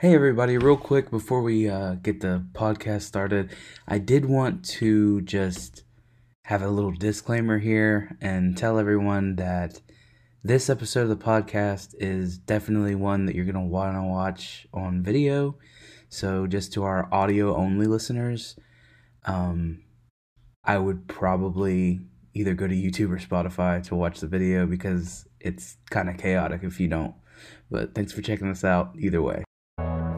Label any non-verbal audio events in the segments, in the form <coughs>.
Hey everybody, real quick before we uh, get the podcast started, I did want to just have a little disclaimer here and tell everyone that this episode of the podcast is definitely one that you're going to want to watch on video. So, just to our audio only listeners, um, I would probably either go to YouTube or Spotify to watch the video because it's kind of chaotic if you don't. But thanks for checking this out either way.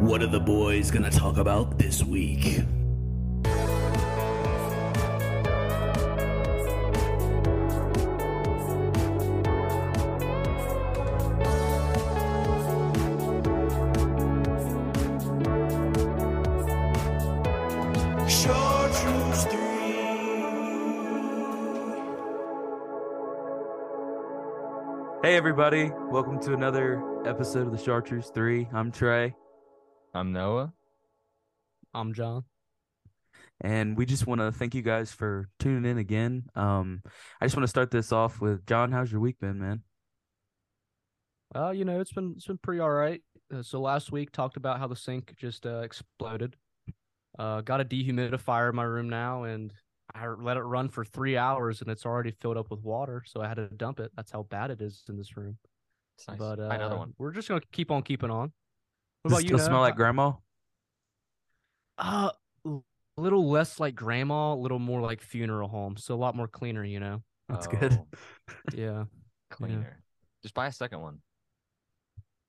What are the boys gonna talk about this week? Hey everybody, welcome to another episode of the Chartreuse 3. I'm Trey, I'm Noah. I'm John. and we just want to thank you guys for tuning in again. Um, I just want to start this off with John. How's your week been, man? Uh, you know, it's been it's been pretty all right. Uh, so last week talked about how the sink just uh, exploded. Uh, got a dehumidifier in my room now, and I let it run for three hours, and it's already filled up with water. So I had to dump it. That's how bad it is in this room. Nice. But uh, another one. we're just gonna keep on keeping on. What Does about it you? still Noah? smell like grandma? Uh, a little less like grandma, a little more like funeral home. So a lot more cleaner, you know. That's good. <laughs> Oh, Yeah. Cleaner. Just buy a second one.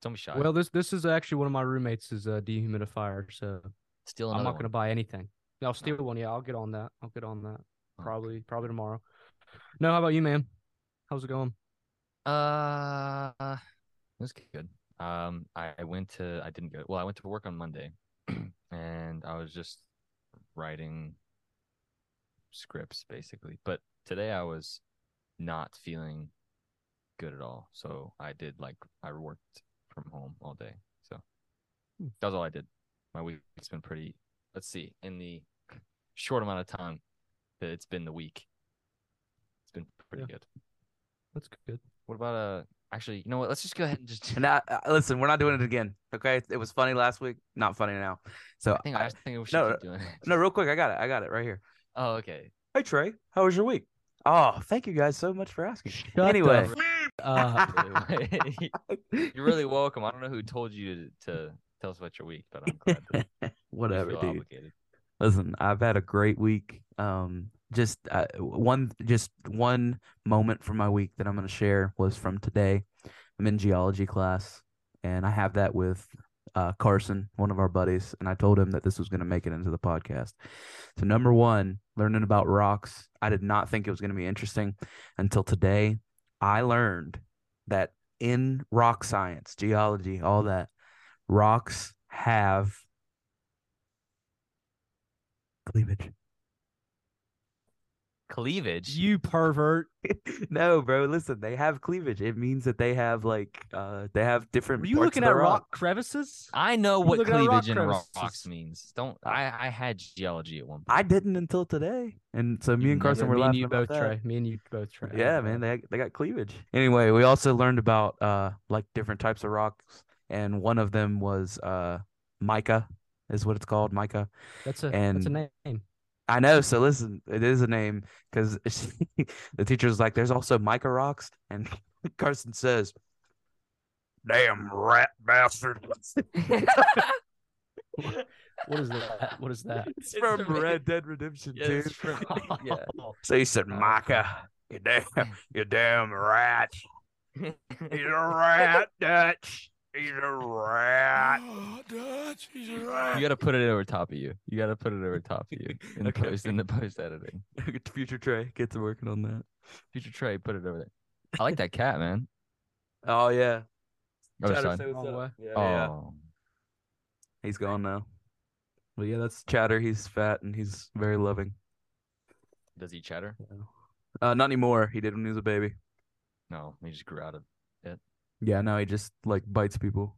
Don't be shy. Well, this this is actually one of my roommates' is a dehumidifier, so steal I'm not gonna buy anything. I'll steal one. Yeah, I'll get on that. I'll get on that. Oh, Probably, probably tomorrow. No, how about you, man? How's it going? Uh, it's good. Um, I, I went to I didn't go. Well, I went to work on Monday, <clears throat> and I was just writing scripts basically. But today I was not feeling good at all, so I did like I worked from home all day. So Hmm. that was all I did. My week's been pretty. Let's see, in the short amount of time that it's been the week, it's been pretty Yeah. good. That's good. What about uh? Actually, you know what? Let's just go ahead and just. And I, uh, listen, we're not doing it again. Okay, it was funny last week, not funny now. So I think I think we should no, keep doing it. no, real quick, I got it. I got it right here. Oh, okay. Hey Trey, how was your week? Oh, thank you guys so much for asking. Shut anyway, Uh, <laughs> <laughs> You're really welcome. I don't know who told you to, to tell us about your week, but I'm glad. That <laughs> whatever, dude. obligated. Listen, I've had a great week. Um, just uh, one, just one moment from my week that I'm going to share was from today. I'm in geology class, and I have that with uh, Carson, one of our buddies, and I told him that this was going to make it into the podcast. So, number one, learning about rocks. I did not think it was going to be interesting until today. I learned that in rock science, geology, all that, rocks have cleavage. Cleavage. you pervert. <laughs> no, bro. Listen, they have cleavage. It means that they have like uh they have different. Were you looking at rock crevices? I know You what rock cleavage in crevices. rocks means. Don't. I I had geology at one point. I didn't until today, and so me You and Carson were me and laughing you about both, that. Trey. Me and you both, Trey. Yeah, man, they they got cleavage. Anyway, we also learned about uh like different types of rocks, and one of them was uh mica, is what it's called, mica. That's a that's a name. I know. So listen, it is a name because <laughs> the teacher was like, "There's also mica rocks," and <laughs> Carson says, "Damn rat bastard." <laughs> What is that? What is that? It's It's from Red Dead Redemption Yeah, 2. from- yeah. Oh. So he said, Oh, Micah, you damn, you damn rat. He's a rat, Dutch. He's a rat. <gasps> Dutch, he's a rat. You gotta put it over top of you. You gotta put it over top of you <laughs> in the Okay, post in the post editing. <laughs> Future Trey, get to working on that. Future Trey, put it over there. I like that cat, man. Oh, yeah. Other Chatter, side. say what's Wrong up. Yeah, Oh, yeah. He's gone now. But yeah, that's Chatter. He's fat and he's very loving. does he chatter? Uh, not anymore. He did when he was a baby. No, he just grew out of. Yeah, now he just like bites people.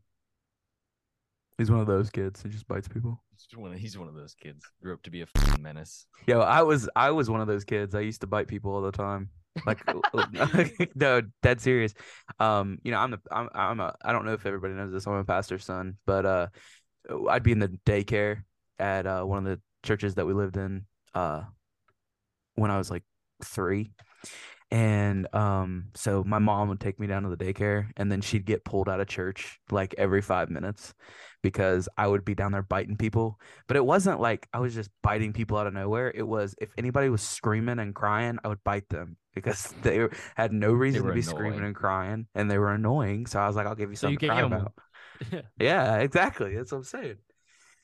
He's one of those kids. He just bites people. He's one of, he's one of those kids. Grew up to be a fucking menace. Yo, I was I was one of those kids. I used to bite people all the time. Like <laughs> <laughs> no, dead serious. Um, you know, I'm the I'm I'm a I don't know if everybody knows this. I'm a pastor's son, but uh I'd be in the daycare at uh, one of the churches that we lived in uh, when I was like three. And um, so my mom would take me down to the daycare, and then she'd get pulled out of church like every five minutes because I would be down there biting people. But it wasn't like I was just biting people out of nowhere. It was if anybody was screaming and crying, I would bite them <laughs> because they had no reason to be screaming and crying, and they were annoying. So I was like, I'll give you So you something to cry about. <laughs> Yeah, exactly. That's what I'm saying.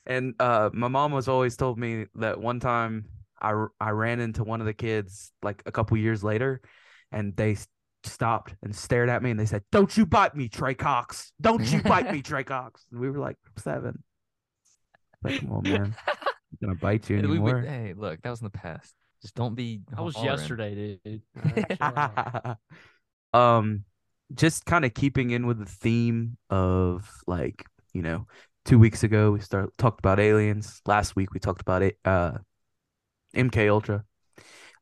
And uh, my mom was always told me that one time I, I ran into one of the kids like a couple years later, and they stopped and stared at me and they said, "Don't you bite me, Trey Cox! Don't you bite me, <laughs> Trey Cox!" And we were like seven. Like, come on, man, I'm gonna bite you Hey, <laughs> we- we- anymore. hey, look, that was in the past. Just don't be. That was hollering. yesterday, dude. <laughs> All right, um just kind of keeping in with the theme of like you know two weeks ago we start talked about aliens last week we talked about it uh mk ultra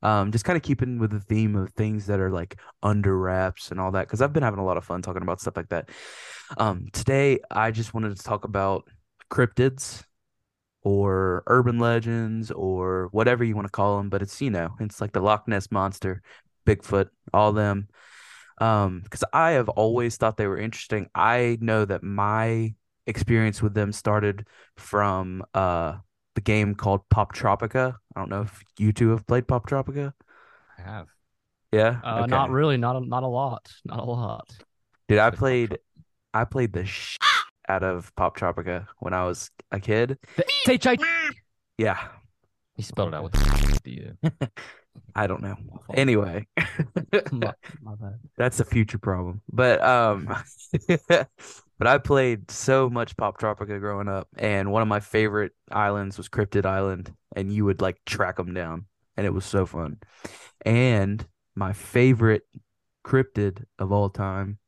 um just kind of keeping with the theme of things that are like under wraps and all that because i've been having a lot of fun talking about stuff like that. Um today i just wanted to talk about cryptids or urban legends or whatever you want to call them but it's you know it's like the loch ness monster bigfoot all them. Um because i have always thought they were interesting. I know that my experience with them started from uh the game called Poptropica i don't know if you two have played Poptropica I have. yeah Uh, Not really. Not a, not a lot. Not a lot. dude i Played i played the sh- out of Poptropica when i was a kid Say Chai- yeah He spelled it out with the <laughs> do you? <laughs> i don't know anyway <laughs> my, my bad. That's a future problem. But um but I played so much Poptropica growing up and one of my favorite islands was Cryptid Island and you would like track them down and it was so fun. And my favorite cryptid of all time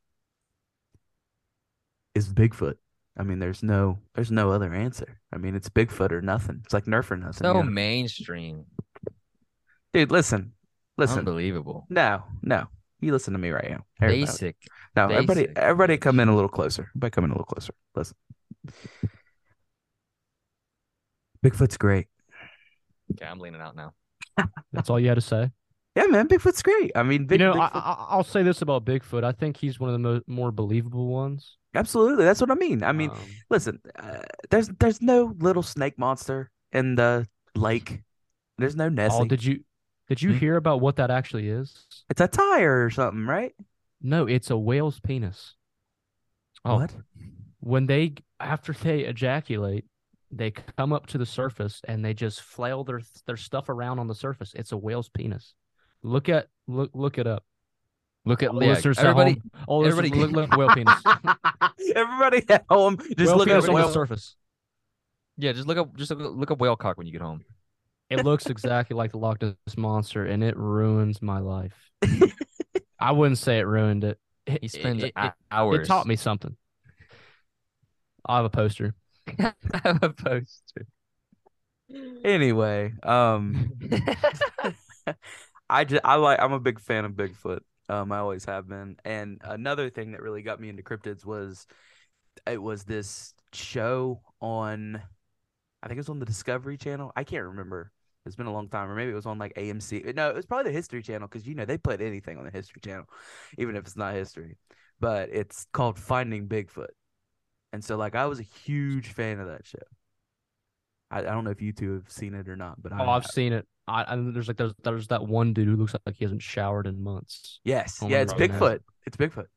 is Bigfoot. I mean there's no there's no other answer. I mean it's Bigfoot or nothing. It's like Nerf or nothing. So you know? mainstream. Dude, listen. Listen. Unbelievable. No, no. You listen to me right now. Everybody. Basic. No, everybody, Basic everybody, come in a little closer. Everybody, come in a little closer. Listen, Bigfoot's great. Okay, I'm leaning out now. <laughs> That's all you had to say. Yeah, man, Bigfoot's great. I mean, big, you know, I, Bigfoot, I, I'll say this about Bigfoot. I think he's one of the mo- more believable ones. absolutely. That's what I mean. I mean, Um, listen, uh, there's there's no little snake monster in the lake. There's no Nessie. oh, did you did you Hmm? hear about what that actually is? It's a tire or something, right? No, it's a whale's penis. Oh, What? When they after they ejaculate, they come up to the surface and they just flail their their stuff around on the surface. It's a whale's penis. Look at look look it up. Look at All yeah, listeners at everybody. home- all listeners, everybody- look, look whale penis. <laughs> Everybody at home, just whale look penis at on the whale. surface. Yeah, just look up. Just look, look up whale cock when you get home. It looks exactly like the Loch Ness monster, and it ruins my life. <laughs> I wouldn't say it ruined it. It, He spends it, it, hours. it taught me something. I have a poster. <laughs> I have a poster. Anyway, um, <laughs> I just I like I'm a big fan of Bigfoot. Um, I always have been. And another thing that really got me into cryptids was it was this show on I think it was on the Discovery Channel. I can't remember. It's been a long time, or maybe it was on like AMC. No, it was probably the History Channel because you know they put anything on the History Channel, even if it's not history. But it's called Finding Bigfoot, and so like I was a huge fan of that show. I, I don't know if you two have seen it or not, but I Oh, I've have. seen it. I, I there's like there's there's that one dude who looks like he hasn't showered in months. Yes, Oh yeah, it's goodness. Bigfoot. It's Bigfoot. <laughs>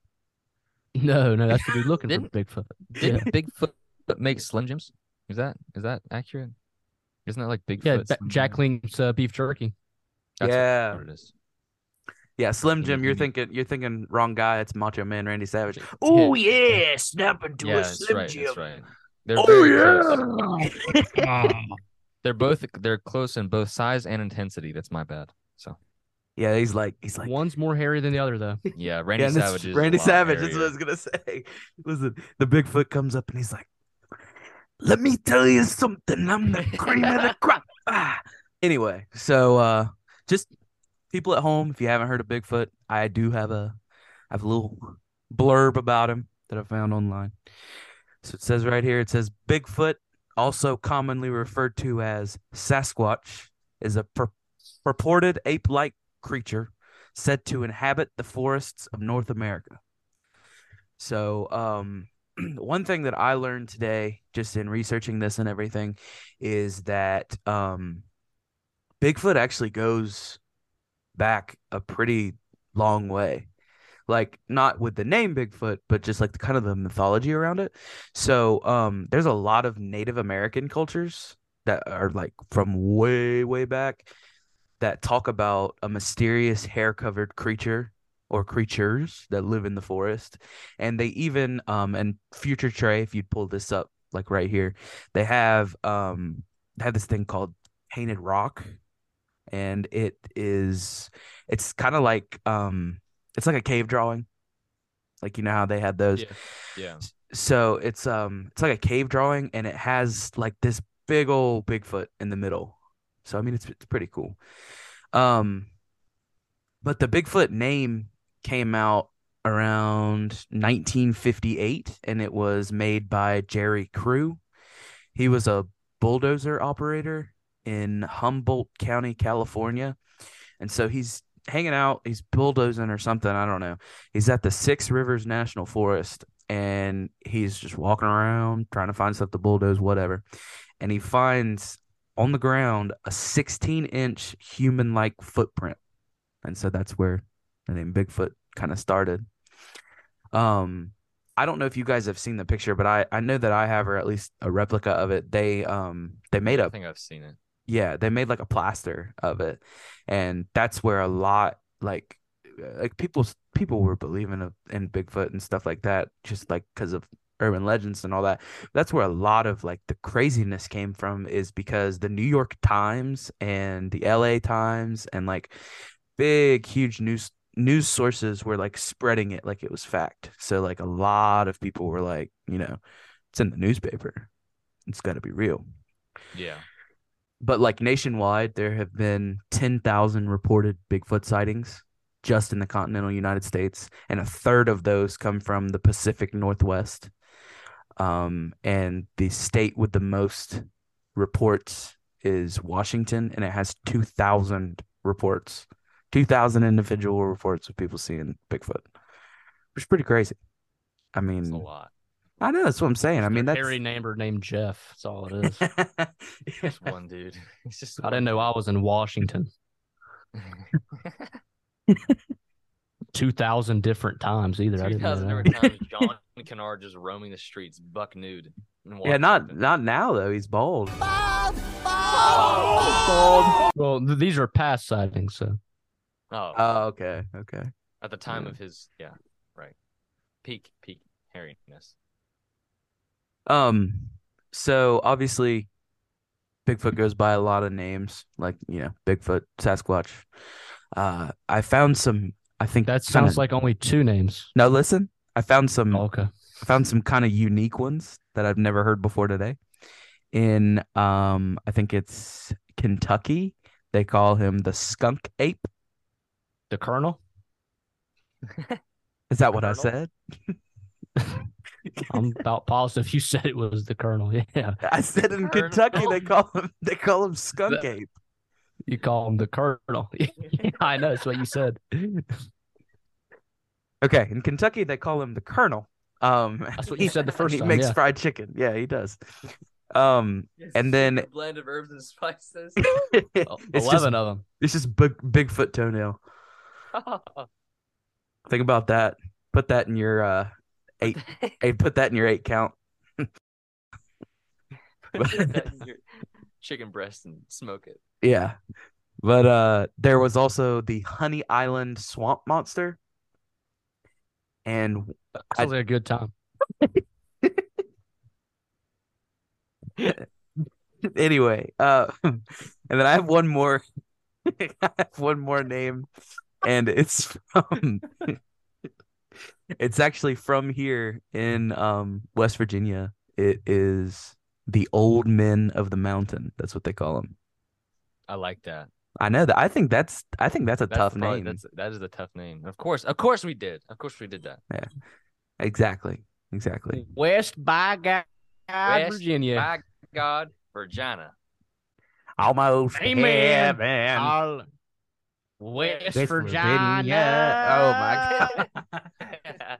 No, no, that's the dude looking for Bigfoot. Didn't Bigfoot make Slim Jims? Is that is that accurate? Isn't that like Bigfoot? Yeah, Ba- Slim Jack Jim? Clean's uh, beef jerky. That's what- Yeah. what it is. Yeah, Slim Jim. You're thinking you're thinking wrong guy. It's Macho Man Randy Savage. Oh yeah, snap into Yeah, a that's Slim right. Jim. That's right. They're Oh very yeah. <laughs> <laughs> They're both they're close in both size and intensity. That's my bad. So yeah, he's like he's like One's more hairy than the other, though. yeah, <laughs> Randy yeah, Savage is a Randy lot Savage. That's what I was gonna say. Listen, the Bigfoot comes up and he's like, "Let me tell you something. I'm the <laughs> cream of the crop." Ah. Anyway, so uh, just people at home, if you haven't heard of Bigfoot, I do have a I have a little blurb about him that I found online. So it says right here, it says Bigfoot, also commonly referred to as Sasquatch, is a pur- purported ape-like creature said to inhabit the forests of North America. So, um, <clears throat> one thing that I learned today, just in researching this and everything, is that um, Bigfoot actually goes back a pretty long way. Like not with the name Bigfoot, but just like the kind of the mythology around it. So um there's a lot of Native American cultures that are like from way, way back that talk about a mysterious hair covered creature or creatures that live in the forest. And they even um and future Trey, if you'd pull this up like right here, they have um they have this thing called painted rock and it is it's kind of like um it's like a cave drawing like you know how they had those Yeah. Yeah. so it's um it's like a cave drawing and it has like this big old bigfoot in the middle so i mean it's, it's pretty cool um but the bigfoot name came out around 1958 and it was made by jerry crew. He was a bulldozer operator in humboldt county california. And so he's hanging out he's bulldozing or something i don't know. He's at the six rivers national forest and he's just walking around trying to find stuff to bulldoze whatever. And he finds on the ground a 16 inch human like footprint. And so that's where the name bigfoot kind of started um i don't know if you guys have seen the picture but i i know that i have or at least a replica of it they um they made I a think I've seen it. yeah, they made like a plaster of it, and that's where a lot like like people people were believing of, in Bigfoot and stuff like that, just like because of urban legends and all that. That's where a lot of like the craziness came from, is because the New York Times and the L.A. Times and like big huge news news sources were like spreading it like it was fact. So like a lot of people were like, you know, it's in the newspaper, it's got to be real Yeah. but like nationwide, there have been 10,000 reported Bigfoot sightings just in the continental United States, and a third of those come from the Pacific Northwest. Um, and the state with the most reports is Washington, and it has 2,000 reports, 2,000 individual reports of people seeing Bigfoot, which is pretty crazy. I It's mean, a lot. I know that's what I'm saying. I mean, that's hairy neighbor named Jeff. That's all it is. <laughs> Just one dude. <laughs> It's just I didn't know I was in Washington. <laughs> Two thousand different times either. I Two didn't know thousand that. different times. John Kennard just roaming the streets, buck nude. yeah, not not now though. He's oh, bald. Well, th- these are past sightings, so Oh, Oh, okay, okay. at the time yeah. of his, yeah, right. Peak, peak hairiness. Um, so obviously, Bigfoot goes by a lot of names, like you know, Bigfoot, Sasquatch. Uh, I found some. I think that kinda- sounds like only two names. No, listen. I found some. Oh, okay. I found some kind of unique ones that I've never heard before today. In um, I think it's Kentucky. They call him the skunk ape. The Colonel. Is that what I said? I'm about positive you said it was the Colonel. Yeah, I said in Colonel? Kentucky they call him they call him skunk The- ape. you call him the Colonel. <laughs> yeah, I know. That's what you said. Okay, in Kentucky they call him the Colonel. Um, That's what you said the and first he time, makes yeah. fried chicken. Yeah, he does. Um, And then- a blend of herbs and spices. <laughs> it's Eleven just of them. it's just big Bigfoot toenail. <laughs> Think about that. Put that in your uh eight. Hey, <laughs> put that in your eight count. Put that in <laughs> your chicken breast and smoke it. Yeah, but uh, there was also the Honey Island swamp monster, and Sounds like a good time. anyway, uh, and then I have one more. I have one more name, and it's from. it's actually from here in um West Virginia. It is the Old Men of the Mountain. That's what they call them. I like that. I know that. I think that's. I think that's a That's tough probably- name. That's that is a tough name. Of course, of course we did. Of course we did that. Yeah, exactly. exactly. West by God, West Virginia. By God, Virginia. Almost Amen. heaven. All- West, West Virginia. Oh my <laughs>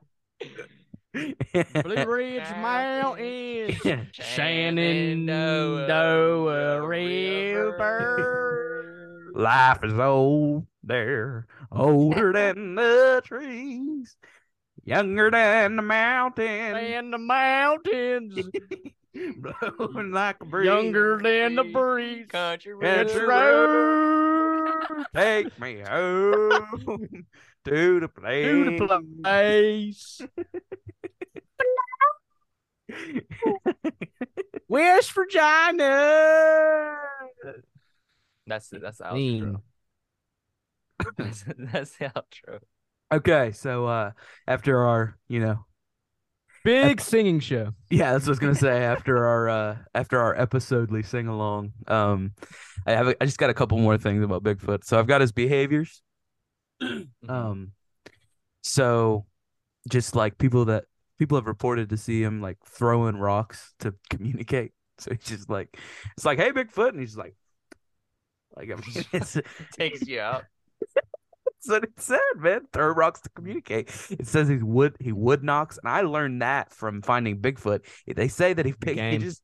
god. Blue Ridge <laughs> Mountains. Shenandoah Shenandoah River. River. Life is old there, older than the trees, younger than the mountains, And the mountains. <laughs> blowing like a breeze. Younger than the breeze. Country Country road. road, take me home to the place. To the place. West Virginia. That's it. That's the outro. That's, <laughs> that's the outro. okay, so uh, after our, you know, Big singing show. Yeah, that's what I was gonna say. After our uh after our episodely sing along, um, I have a, I just got a couple more things about Bigfoot. So I've got his behaviors. <clears throat> Um, so just like people that people have reported to see him like throwing rocks to communicate. <laughs> So he's just like, it's like, hey Bigfoot, and he's like, like I mean, <laughs> it's, Takes you out. That's what it said, man. Throw rocks to communicate. It says he would he wood knocks, and I learned that from finding Bigfoot. They say that he pick <laughs> he just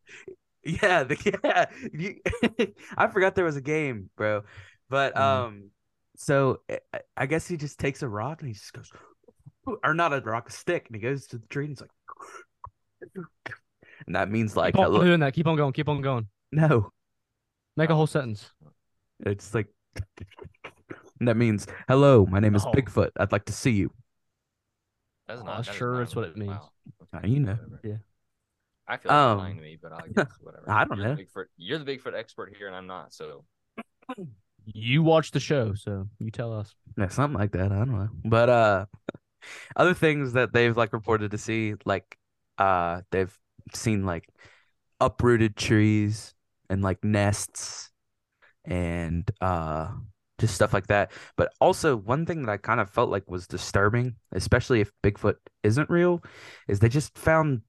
yeah the <laughs> yeah. You, <laughs> I forgot there was a game, bro. But Mm. um, so I- I guess he just takes a rock and he just goes, or not a rock, a stick, and he goes to the tree and he's like, and that means like Keep on hello. doing that. Keep on going. Keep on going. No, Make a whole sentence. it's like. And that means, hello, my name is Oh. Bigfoot. I'd like to see you. That's Oh, not. that is sure not it's what it means. wow. Uh, you know. Whatever. Yeah. I feel like Um, you're lying to me, but I <laughs> guess whatever. I don't You're know. The Bigfoot, you're the Bigfoot expert here, and I'm not. So You watch the show, so you tell us. Yeah, something like that. I don't know. But uh other things that they've like reported to see, like uh they've seen like uprooted trees and like nests and uh just stuff like that. But also one thing that I kind of felt like was disturbing, especially if Bigfoot isn't real, is they just found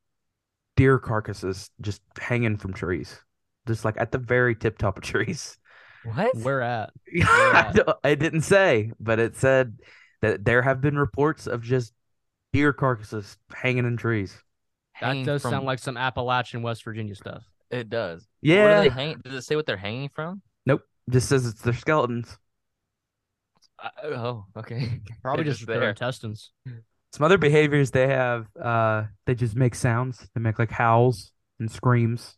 deer carcasses just hanging from trees. Just like at the very tip top of trees. what? Where at? <laughs> I, at? I didn't say, but it said that there have been reports of just deer carcasses hanging in trees. That Hanging does from- sound like some Appalachian West Virginia stuff. it does. What Yeah, are they hang- Does it say what they're hanging from? Nope. Just says it's their skeletons. Uh, oh, okay. <laughs> Probably They're just their there. intestines. Some other behaviors they have, uh, they just make sounds. They make like howls and screams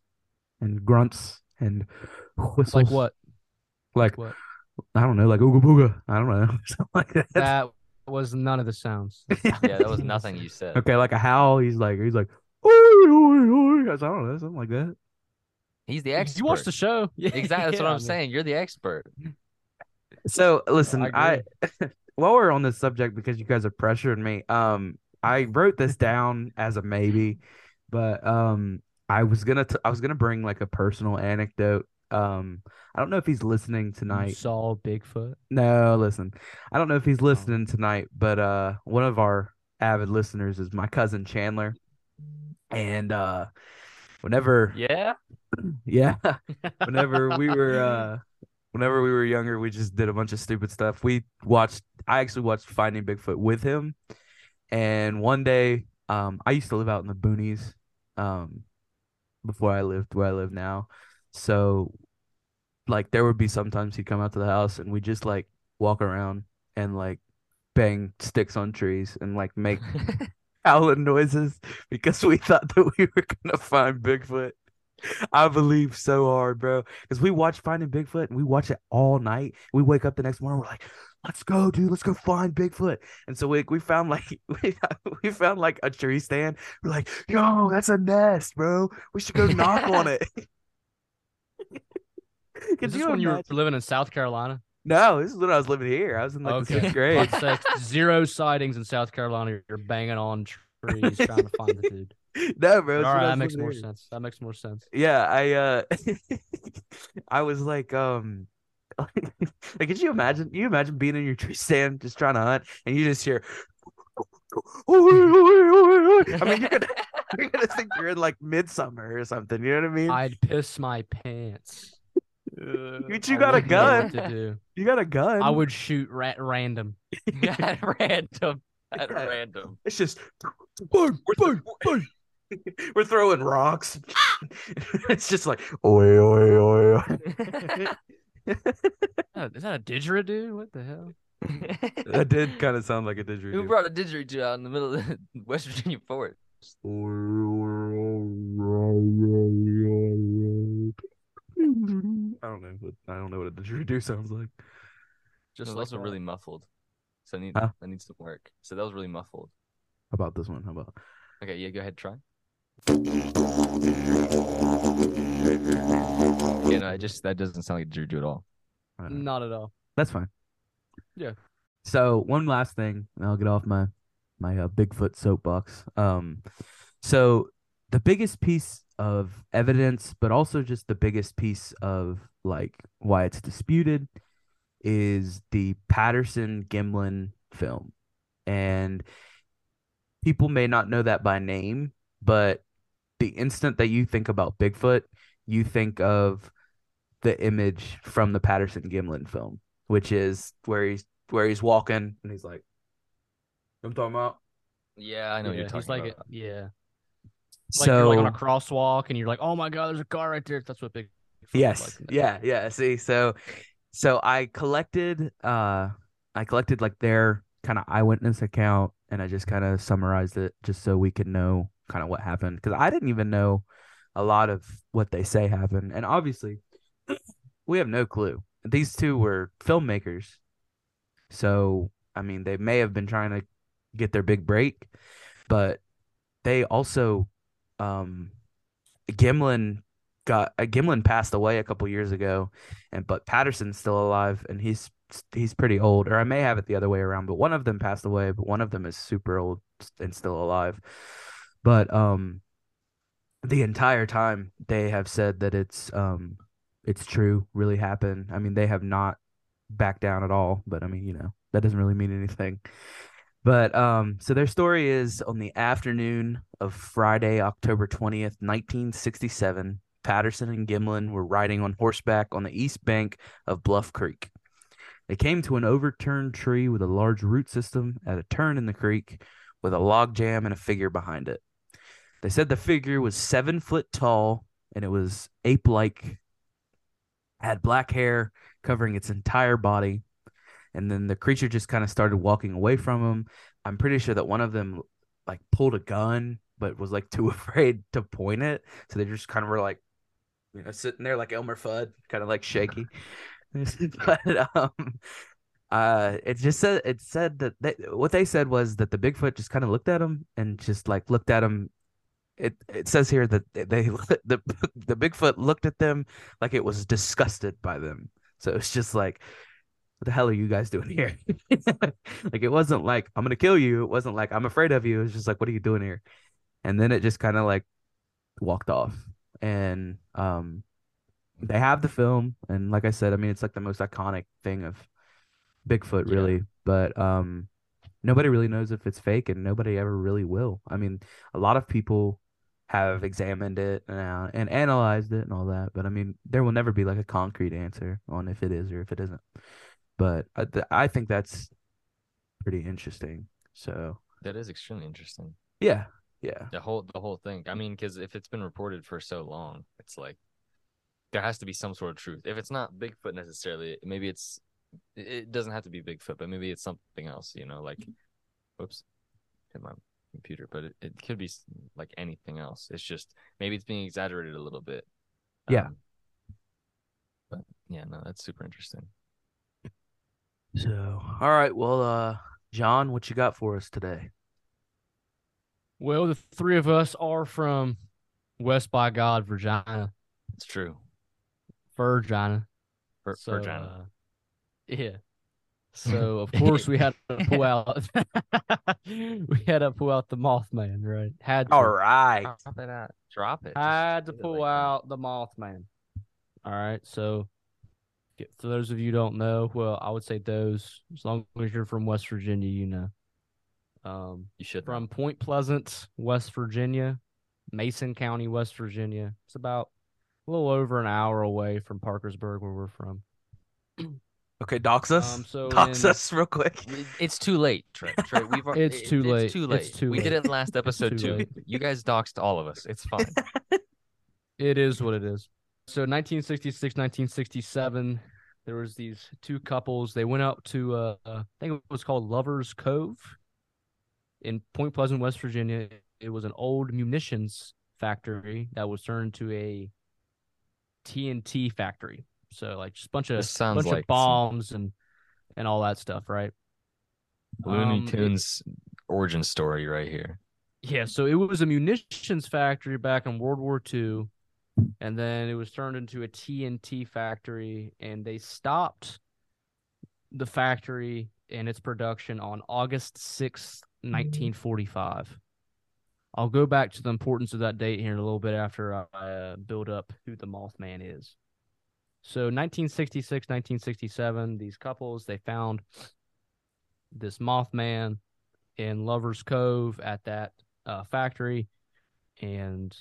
and grunts and whistles. Like what? Like What? I don't know, like ooga booga. I don't know, <laughs> something like that. That was none of the sounds. <laughs> Yeah, that was nothing you said. Okay, like a howl. He's like he's like, oi, oi, oi. I don't know, something like that. He's the expert. You watched the show. Yeah, Exactly. That's what I'm I mean, saying. You're the expert. So listen, I I, <laughs> while we're on this subject because you guys are pressuring me, um, I wrote this down as a maybe, but um, I was gonna t- I was gonna bring like a personal anecdote. Um, I don't know if he's listening You tonight. saw Bigfoot. No, listen, I don't know if he's listening tonight, but uh, one of our avid listeners is my cousin Chandler, and uh, whenever Yeah. <clears throat> yeah. <laughs> Whenever we were uh whenever we were younger, we just did a bunch of stupid stuff. We watched I actually watched Finding Bigfoot with him. And one day, um I used to live out in the boonies um before I lived where I live now. So like there would be sometimes he'd come out to the house and we just like walk around and like bang sticks on trees and like make <laughs> howling noises because we thought that we were gonna find Bigfoot. <laughs> I believe so hard, bro. Because we watch Finding Bigfoot and we watch it all night. We wake up the next morning, we're like, "Let's go, dude! Let's go find Bigfoot." And so we we found like <laughs> we, we found like a tree stand. We're like, "Yo, that's a nest, bro. We should go <laughs> knock on it." Could Is this you when you were living in South Carolina? No, this is when I was living here. I was in like the sixth grade. About zero sightings in South Carolina. You're banging on trees trying to find the dude. <laughs> no, bro. All it's when right, I that makes living more sense. That makes more sense. yeah i uh <laughs> i was like um <laughs> like could you imagine you imagine being in your tree stand just trying to hunt and you just hear I mean, you're gonna you're gonna think you're in like Midsommar or something. You know what I mean? I'd piss my pants. But you I got a wouldn't know what gun. to do. You got a gun. I would shoot at random. at random. At Yeah. random. It's just boom, boom, boom. <laughs> We're throwing rocks. <laughs> it's just like oi oi oi. oi. <laughs> Oh, Is that a didgeridoo? What the hell? that did kind of sound like a didgeridoo. Who brought a didgeridoo out in the middle of the West Virginia forest? I don't know. What, I don't know what a didgeridoo sounds like. Just like also that. really muffled. So I need Huh? I need some work. So that was really muffled. How about this one? How about? Okay, yeah, go ahead, try. Yeah, no, it just that doesn't sound like a didgeridoo at all. Don't. Not at all. That's fine. Yeah. So one last thing, and I'll get off my my uh, Bigfoot soapbox. Um, so the biggest piece of evidence, but also just the biggest piece of like why it's disputed, is the Patterson Gimlin film, and people may not know that by name, but the instant that you think about Bigfoot, you think of the image from the Patterson Gimlin film, which is where he's where he's walking and he's like, "I'm talking about." Yeah, I know yeah, you're talking he's like, about. it- yeah. so Like you're like on a crosswalk and you're like, oh my god, there's a car right there. That's what big. yes, yeah, yeah. See, so so I collected uh I collected like their kind of eyewitness account and I just kind of summarized it just so we could know kind of what happened because I didn't even know a lot of what they say happened and obviously <clears throat> we have no clue. These two were filmmakers. So, I mean, they may have been trying to get their big break, but they also um Gimlin got uh, Gimlin passed away a couple years ago and but Patterson's still alive and he's he's pretty old or I may have it the other way around, but one of them passed away, but one of them is super old and still alive. But um the entire time they have said that it's um it's true, really happened. I mean, they have not backed down at all, but I mean, you know, that doesn't really mean anything. But um so their story is on the afternoon of Friday, October 20th, 1967, Patterson and Gimlin were riding on horseback on the east bank of Bluff Creek. They came to an overturned tree with a large root system at a turn in the creek with a log jam and a figure behind it. They said the figure was seven foot tall and it was ape like, had black hair covering its entire body. And then the creature just kind of started walking away from him. I'm pretty sure that one of them like pulled a gun, but was like <laughs> too afraid to point it. So they just kind of were like, you know, sitting there like Elmer Fudd, kind of like shaky. <laughs> <laughs> but um, uh, it just said it said that they, what they said was that the Bigfoot just kind of looked at him and just like looked at him. It it says here that they <laughs> the the Bigfoot looked at them like it was disgusted by them. So it's just like, what the hell are you guys doing here? <laughs> like it wasn't like I'm gonna kill you. It wasn't like I'm afraid of you. It was just like, what are you doing here? And then it just kind of like walked off. And um, they have the film, and like I said, I mean, it's like the most iconic thing of Bigfoot, Yeah. really. But um, nobody really knows if it's fake, and nobody ever really will. I mean, a lot of people have examined it and, uh, and analyzed it and all that, but I mean, there will never be like a concrete answer on if it is or if it isn't. But I, th- I think that's pretty interesting. So That is extremely interesting. yeah, yeah, The whole the whole thing. I mean, because if it's been reported for so long, it's like there has to be some sort of truth. If it's not Bigfoot necessarily, maybe it's it- it doesn't have to be Bigfoot, but maybe it's something else. You know, like whoops, hit my computer, but it, it could be like anything else. It's just maybe it's being exaggerated a little bit. Yeah. Um, but yeah, no, that's super interesting. So all right, well, uh, John, what you got for us today? Well, the three of us are from West by God, Virginia, It's true. Virginia. For, So, Virginia. uh, yeah. So <laughs> of course we had to pull out. <laughs> we had to pull out the Mothman, right? Had to. All right. Drop it out. Drop it. had to pull like that. out the Mothman. All right, so for those of you who don't know, well, I would say those. As long as you're from West Virginia, you know. Um, You should. from Point Pleasant, West Virginia, Mason County, West Virginia. It's about a little over an hour away from Parkersburg, where we're from. <clears throat> Okay, dox us. Um, so dox in- us real quick. It's too late, Trey. Trey <laughs> we've al- It's it- too late. It's too It's late. we did it last <laughs> episode too too. You guys doxed all of us. It's fine. <laughs> It is what it is. So 1966, 1967, there was these two couples. They went out to uh, I think it was called Lovers Cove in Point Pleasant, West Virginia. It was an old munitions factory that was turned to a TNT factory. So like just a bunch of bunch like of bombs and and all that stuff, right? Looney Um, it- Tunes origin story right here. Yeah, so it was a munitions factory back in World War II, and then it was turned into a TNT factory, and they stopped the factory and its production on August 6th, 1945. I'll go back to the importance of that date here in a little bit after I uh, build up who the Mothman is. So 1966, 1967, these couples, they found this Mothman in Lover's Cove at that uh, factory, and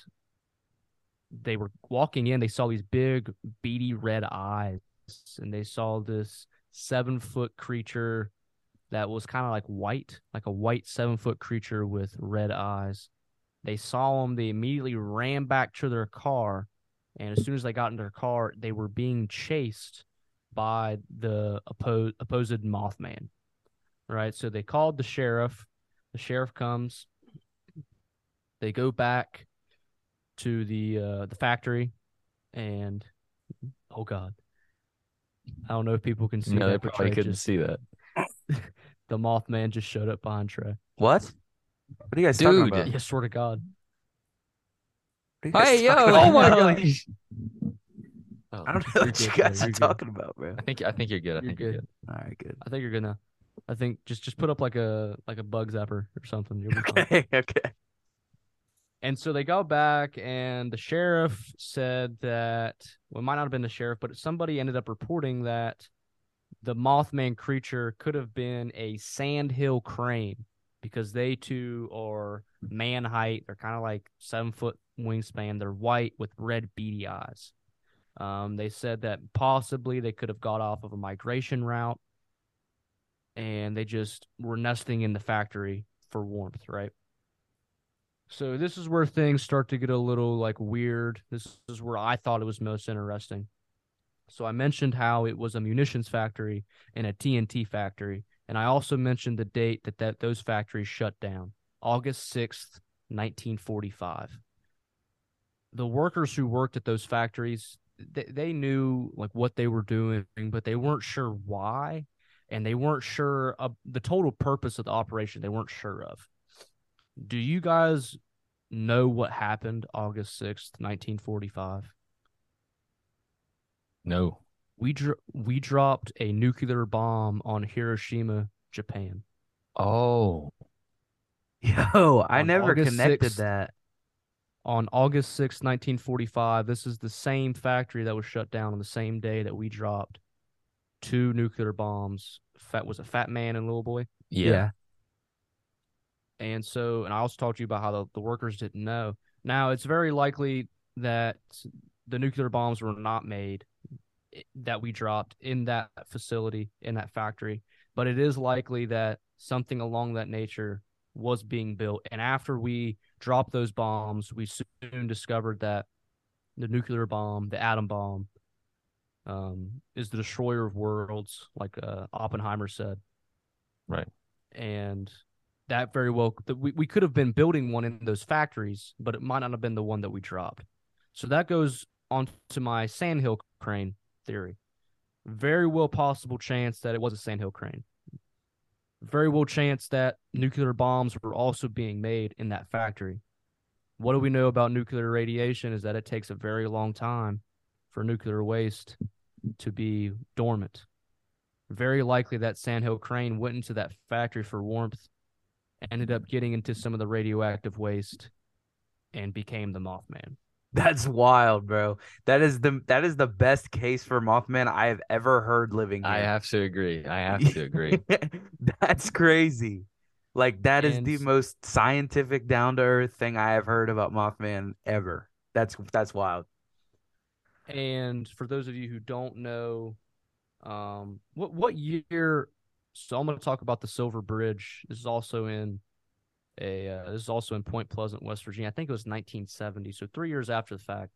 they were walking in. They saw these big, beady red eyes, and they saw this seven foot creature that was kind of like white, like a white seven foot creature with red eyes. They saw him. They immediately ran back to their car, and as soon as they got in their car, they were being chased by the opposed opposed Mothman. Right, so they called the sheriff. The sheriff comes. They go back to the uh, the factory, and oh god, I don't know if people can see No, they that. but probably couldn't just- see that. <laughs> The Mothman just showed up behind Trey. What? What are you guys talking Dude. about? Yeah, swear to God. What are you guys Hey yo! talking Oh about? <laughs> my God! Oh, I don't know what you good, bro. guys are You're good. talking about, bro. I think I think you're good. I You're think you're good. good. All right, good. I think you're gonna. I think just just put up like a like a bug zapper or something. You'll be fine. Okay, <laughs> okay. And so they go back, and the sheriff said that well, it might not have been the sheriff, but somebody ended up reporting that the Mothman creature could have been a sandhill crane because they too are man height. They're kind of like seven foot wingspan. They're white with red beady eyes. Um, they said that possibly they could have got off of a migration route, and they just were nesting in the factory for warmth, right? So this is where things start to get a little like weird. This is where I thought it was most interesting. So I mentioned how it was a munitions factory and a TNT factory, and I also mentioned the date that, that those factories shut down, August 6th, 1945. The workers who worked at those factories, they, they knew like what they were doing, but they weren't sure why, and they weren't sure of the total purpose of the operation. They weren't sure of. Do you guys know what happened August 6th, 1945? No. We dro- we dropped a nuclear bomb on Hiroshima, Japan. Oh. <laughs> Yo, I never August connected 6th. that. On August 6th, 1945, this is the same factory that was shut down on the same day that we dropped two nuclear bombs. Fat was a Fat Man and Little Boy. Yeah. And so, and I also talked to you about how the, the workers didn't know. Now, it's very likely that the nuclear bombs were not made eh, that we dropped in that facility, in that factory, but it is likely that something along that nature was being built. And after we dropped those bombs, we soon discovered that the nuclear bomb, the atom bomb, um, is the destroyer of worlds, like uh, Oppenheimer said. Right. And that very well, we, we could have been building one in those factories, but it might not have been the one that we dropped. So that goes on to my sandhill crane theory. Very well possible chance that it was a sandhill crane. Very well chance that nuclear bombs were also being made in that factory. What do we know about nuclear radiation is that it takes a very long time for nuclear waste to be dormant. Very likely that Sandhill crane went into that factory for warmth, ended up getting into some of the radioactive waste, and became the Mothman. That's wild, bro. That is the that is the best case for Mothman I have ever heard living here. I have to agree. I have to agree. <laughs> That's crazy. Like that is And the most scientific, down to earth thing I have heard about Mothman ever. That's that's wild. And for those of you who don't know, um, what what year? So I'm going to talk about the Silver Bridge. This is also in a uh, this is also in Point Pleasant, West Virginia. I think it was 1970. So three years after the fact,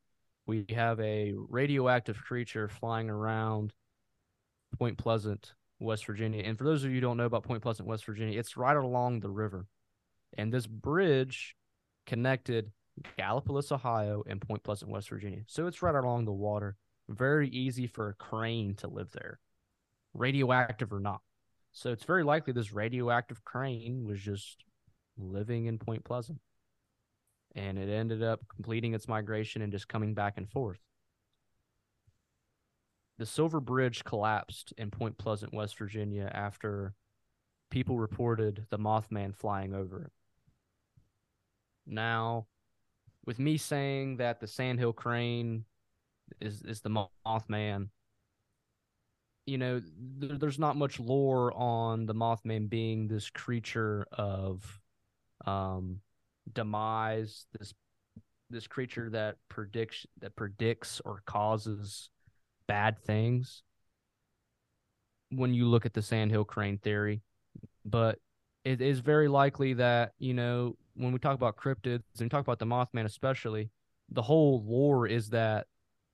we have a radioactive creature flying around Point Pleasant, West Virginia. And for those of you who don't know about Point Pleasant, West Virginia, it's right along the river, and this bridge connected Gallipolis, Ohio, and Point Pleasant, West Virginia. So it's right along the water. Very easy for a crane to live there, radioactive or not. So it's very likely this radioactive crane was just living in Point Pleasant. And it ended up completing its migration and just coming back and forth. The Silver Bridge collapsed in Point Pleasant, West Virginia after people reported the Mothman flying over it. Now, with me saying that the Sandhill Crane is is the Mothman, you know, th- there's not much lore on the Mothman being this creature of um demise, this this creature that predicts that predicts or causes bad things when you look at the Sandhill Crane theory. But it is very likely that, you know, when we talk about cryptids and we talk about the Mothman especially, the whole lore is that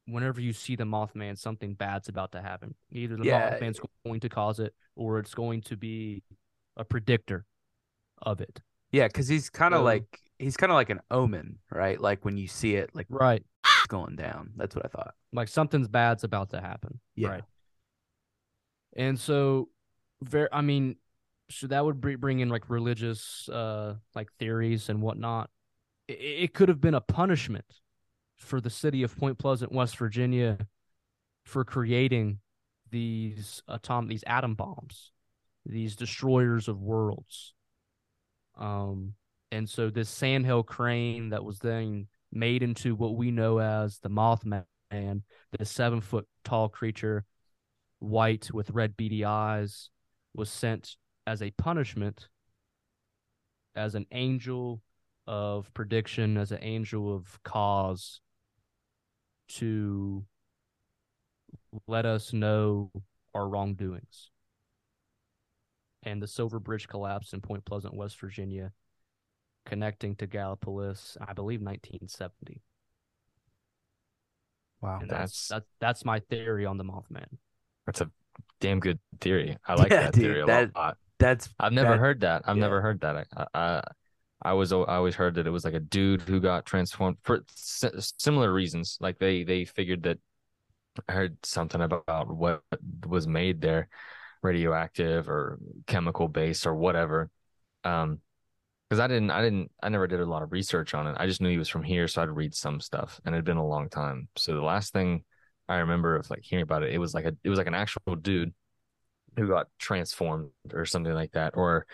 whenever you see the Mothman, something bad's about to happen. Either the Yeah. Mothman's going to cause it or it's going to be a predictor of it. Yeah, because he's kind of So- like he's kind of like an omen, right? Like when you see it, like Right. it's going down. That's what I thought. Like something's bad's about to happen. Yeah. Right. And so, very, I mean, so that would br- bring in like religious, uh, like theories and whatnot. It, it could have been a punishment for the city of Point Pleasant, West Virginia, for creating these atom, these atom bombs, these destroyers of worlds. Um, and so this sandhill crane that was then made into what we know as the Mothman, the seven foot tall creature, white with red beady eyes, was sent as a punishment, as an angel of prediction, as an angel of cause to let us know our wrongdoings. And the Silver Bridge collapsed in Point Pleasant, West Virginia, connecting to Gallipolis, I believe 1970. Wow. And That's- that's that's that's my theory on the Mothman. That's a damn good theory. I like <laughs> Yeah, that dude, theory a that- lot. That's I've never that- heard that. I've yeah. never heard that. I, I I was I always heard that it was like a dude who got transformed for si- similar reasons. Like they they figured that I heard something about what was made there, radioactive or chemical based or whatever. Um, because I didn't I didn't I never did a lot of research on it. I just knew he was from here, so I'd read some stuff, and it had been a long time. So the last thing I remember of like hearing about it, it was like a it was like an actual dude who got transformed or something like that, or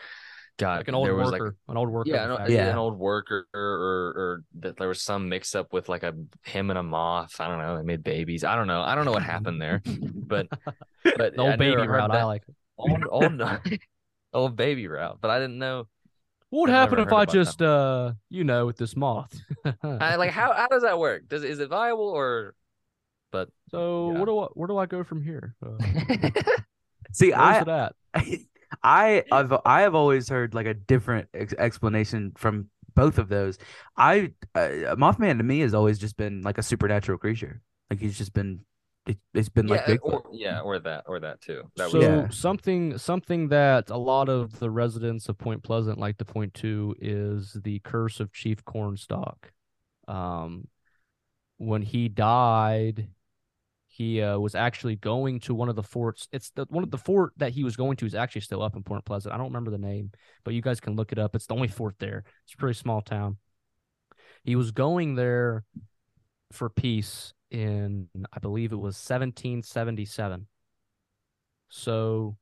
got Like an old there was worker, like an old worker. yeah, of the an, factory. Yeah. an old worker or, or or that there was some mix up with like a him and a moth. I don't know. They made babies. I don't know. I don't know what happened there, but <laughs> but The old I baby never heard route. I like it. old old <laughs> old baby route. But I didn't know. What would happen if I about that. just, uh, you know, with this moth? <laughs> I like how how does that work? Does is it viable or? But so yeah. where do I where do I go from here? Uh, see. where's I it at? I I've I have always heard like a different ex- explanation from both of those. I uh, Mothman to me has always just been like a supernatural creature. Like he's just been it, it's been like yeah, Bigfoot. or, yeah, or that or that too. That so was Yeah. something something that a lot of the residents of Point Pleasant like to point to is the curse of Chief Cornstalk. Um, when he died, he uh, was actually going to one of the forts. It's the one of the fort that he was going to is actually still up in Point Pleasant. I don't remember the name, but you guys can look it up. It's the only fort there. It's a pretty small town. He was going there for peace in, I believe it was 1777. So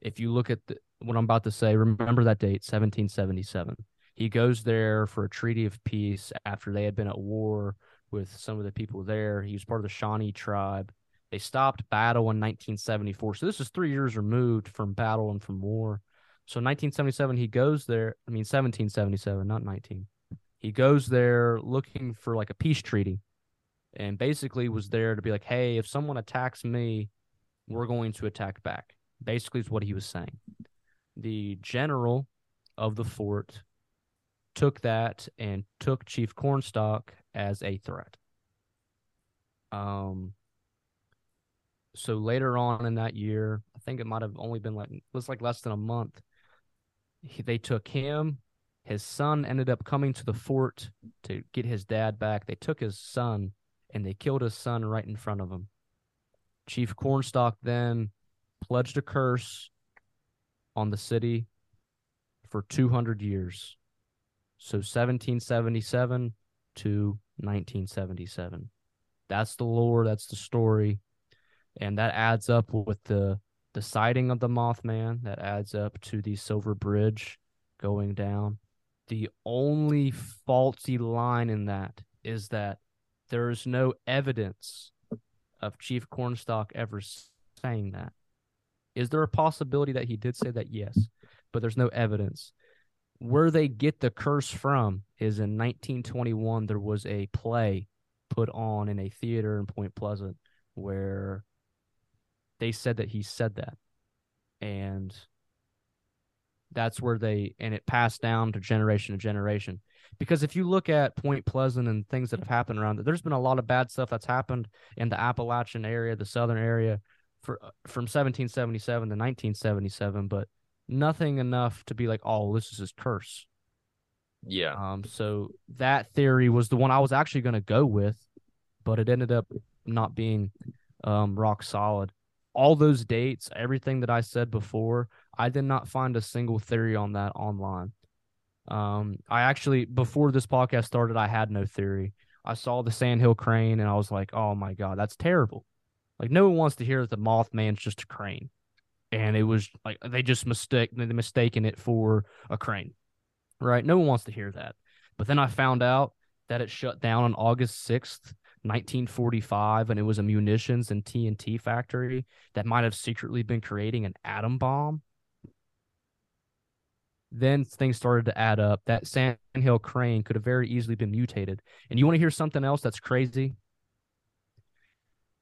if you look at the, what I'm about to say, remember that date, 1777. He goes there for a treaty of peace after they had been at war with some of the people there. He was part of the Shawnee tribe. They stopped battle in 1974. So this is three years removed from battle and from war. So 1977, he goes there. I mean, 1777, not 19. He goes there looking for like a peace treaty, and basically was there to be like, hey, if someone attacks me, we're going to attack back. Basically, is what he was saying. The general of the fort took that and took Chief Cornstalk as a threat. Um, so later on in that year, I think it might have only been like it was like less than a month. He, they took him. His son ended up coming to the fort to get his dad back. They took his son and they killed his son right in front of him. Chief Cornstalk then pledged a curse on the city for 200 years. So 1777 to 1977. That's the lore, that's the story. And that adds up with the the sighting of the Mothman, that adds up to the Silver Bridge going down. The only faulty line in that is that there is no evidence of Chief Cornstalk ever saying that. Is there a possibility that he did say that? Yes, but there's no evidence. Where they get the curse from is in 1921, there was a play put on in a theater in Point Pleasant where they said that he said that. And that's where they, and it passed down to generation to generation. Because if you look at Point Pleasant and things that have happened around it, there's been a lot of bad stuff that's happened in the Appalachian area, the southern area, for from 1777 to 1977, but nothing enough to be like, oh, this is his curse. Yeah. Um, so that theory was the one I was actually going to go with, but it ended up not being um, rock solid. All those dates, everything that I said before, I did not find a single theory on that online. Um, I actually before this podcast started, I had no theory. I saw the sandhill crane and I was like, "Oh my god, that's terrible!" Like no one wants to hear that the Mothman's just a crane, and it was like they just mistake they mistaken it for a crane, right? No one wants to hear that. But then I found out that it shut down on August sixth, 1945, and it was a munitions and TNT factory that might have secretly been creating an atom bomb then things started to add up. That Sandhill crane could have very easily been mutated. And you want to hear something else that's crazy?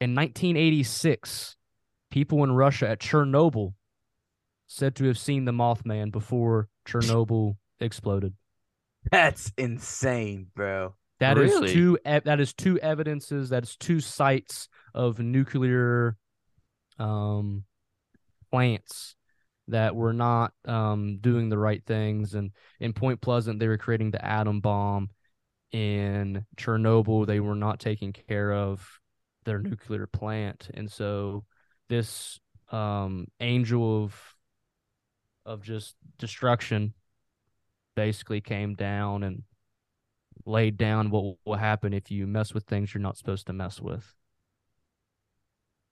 In 1986, people in Russia at Chernobyl said to have seen the Mothman before Chernobyl exploded. That's insane, bro. That is Really? two. e- That is two evidences. That's two sites of nuclear um, plants that were not um, doing the right things. And in Point Pleasant, they were creating the atom bomb. In Chernobyl, they were not taking care of their nuclear plant, and so this um, angel of of just destruction basically came down and laid down what will happen if you mess with things you're not supposed to mess with.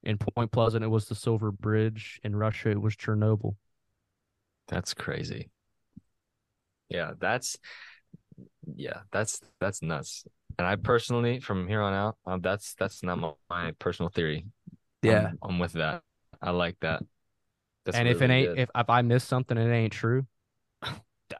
In Point Pleasant, it was the Silver Bridge. In Russia, it was Chernobyl. That's crazy. Yeah, that's yeah, that's that's nuts. And I personally, from here on out, um, that's that's not my, my personal theory. Yeah. I'm, I'm with that. I like that. That's and if it ain't, good. if, if I miss something and it ain't true, <sighs>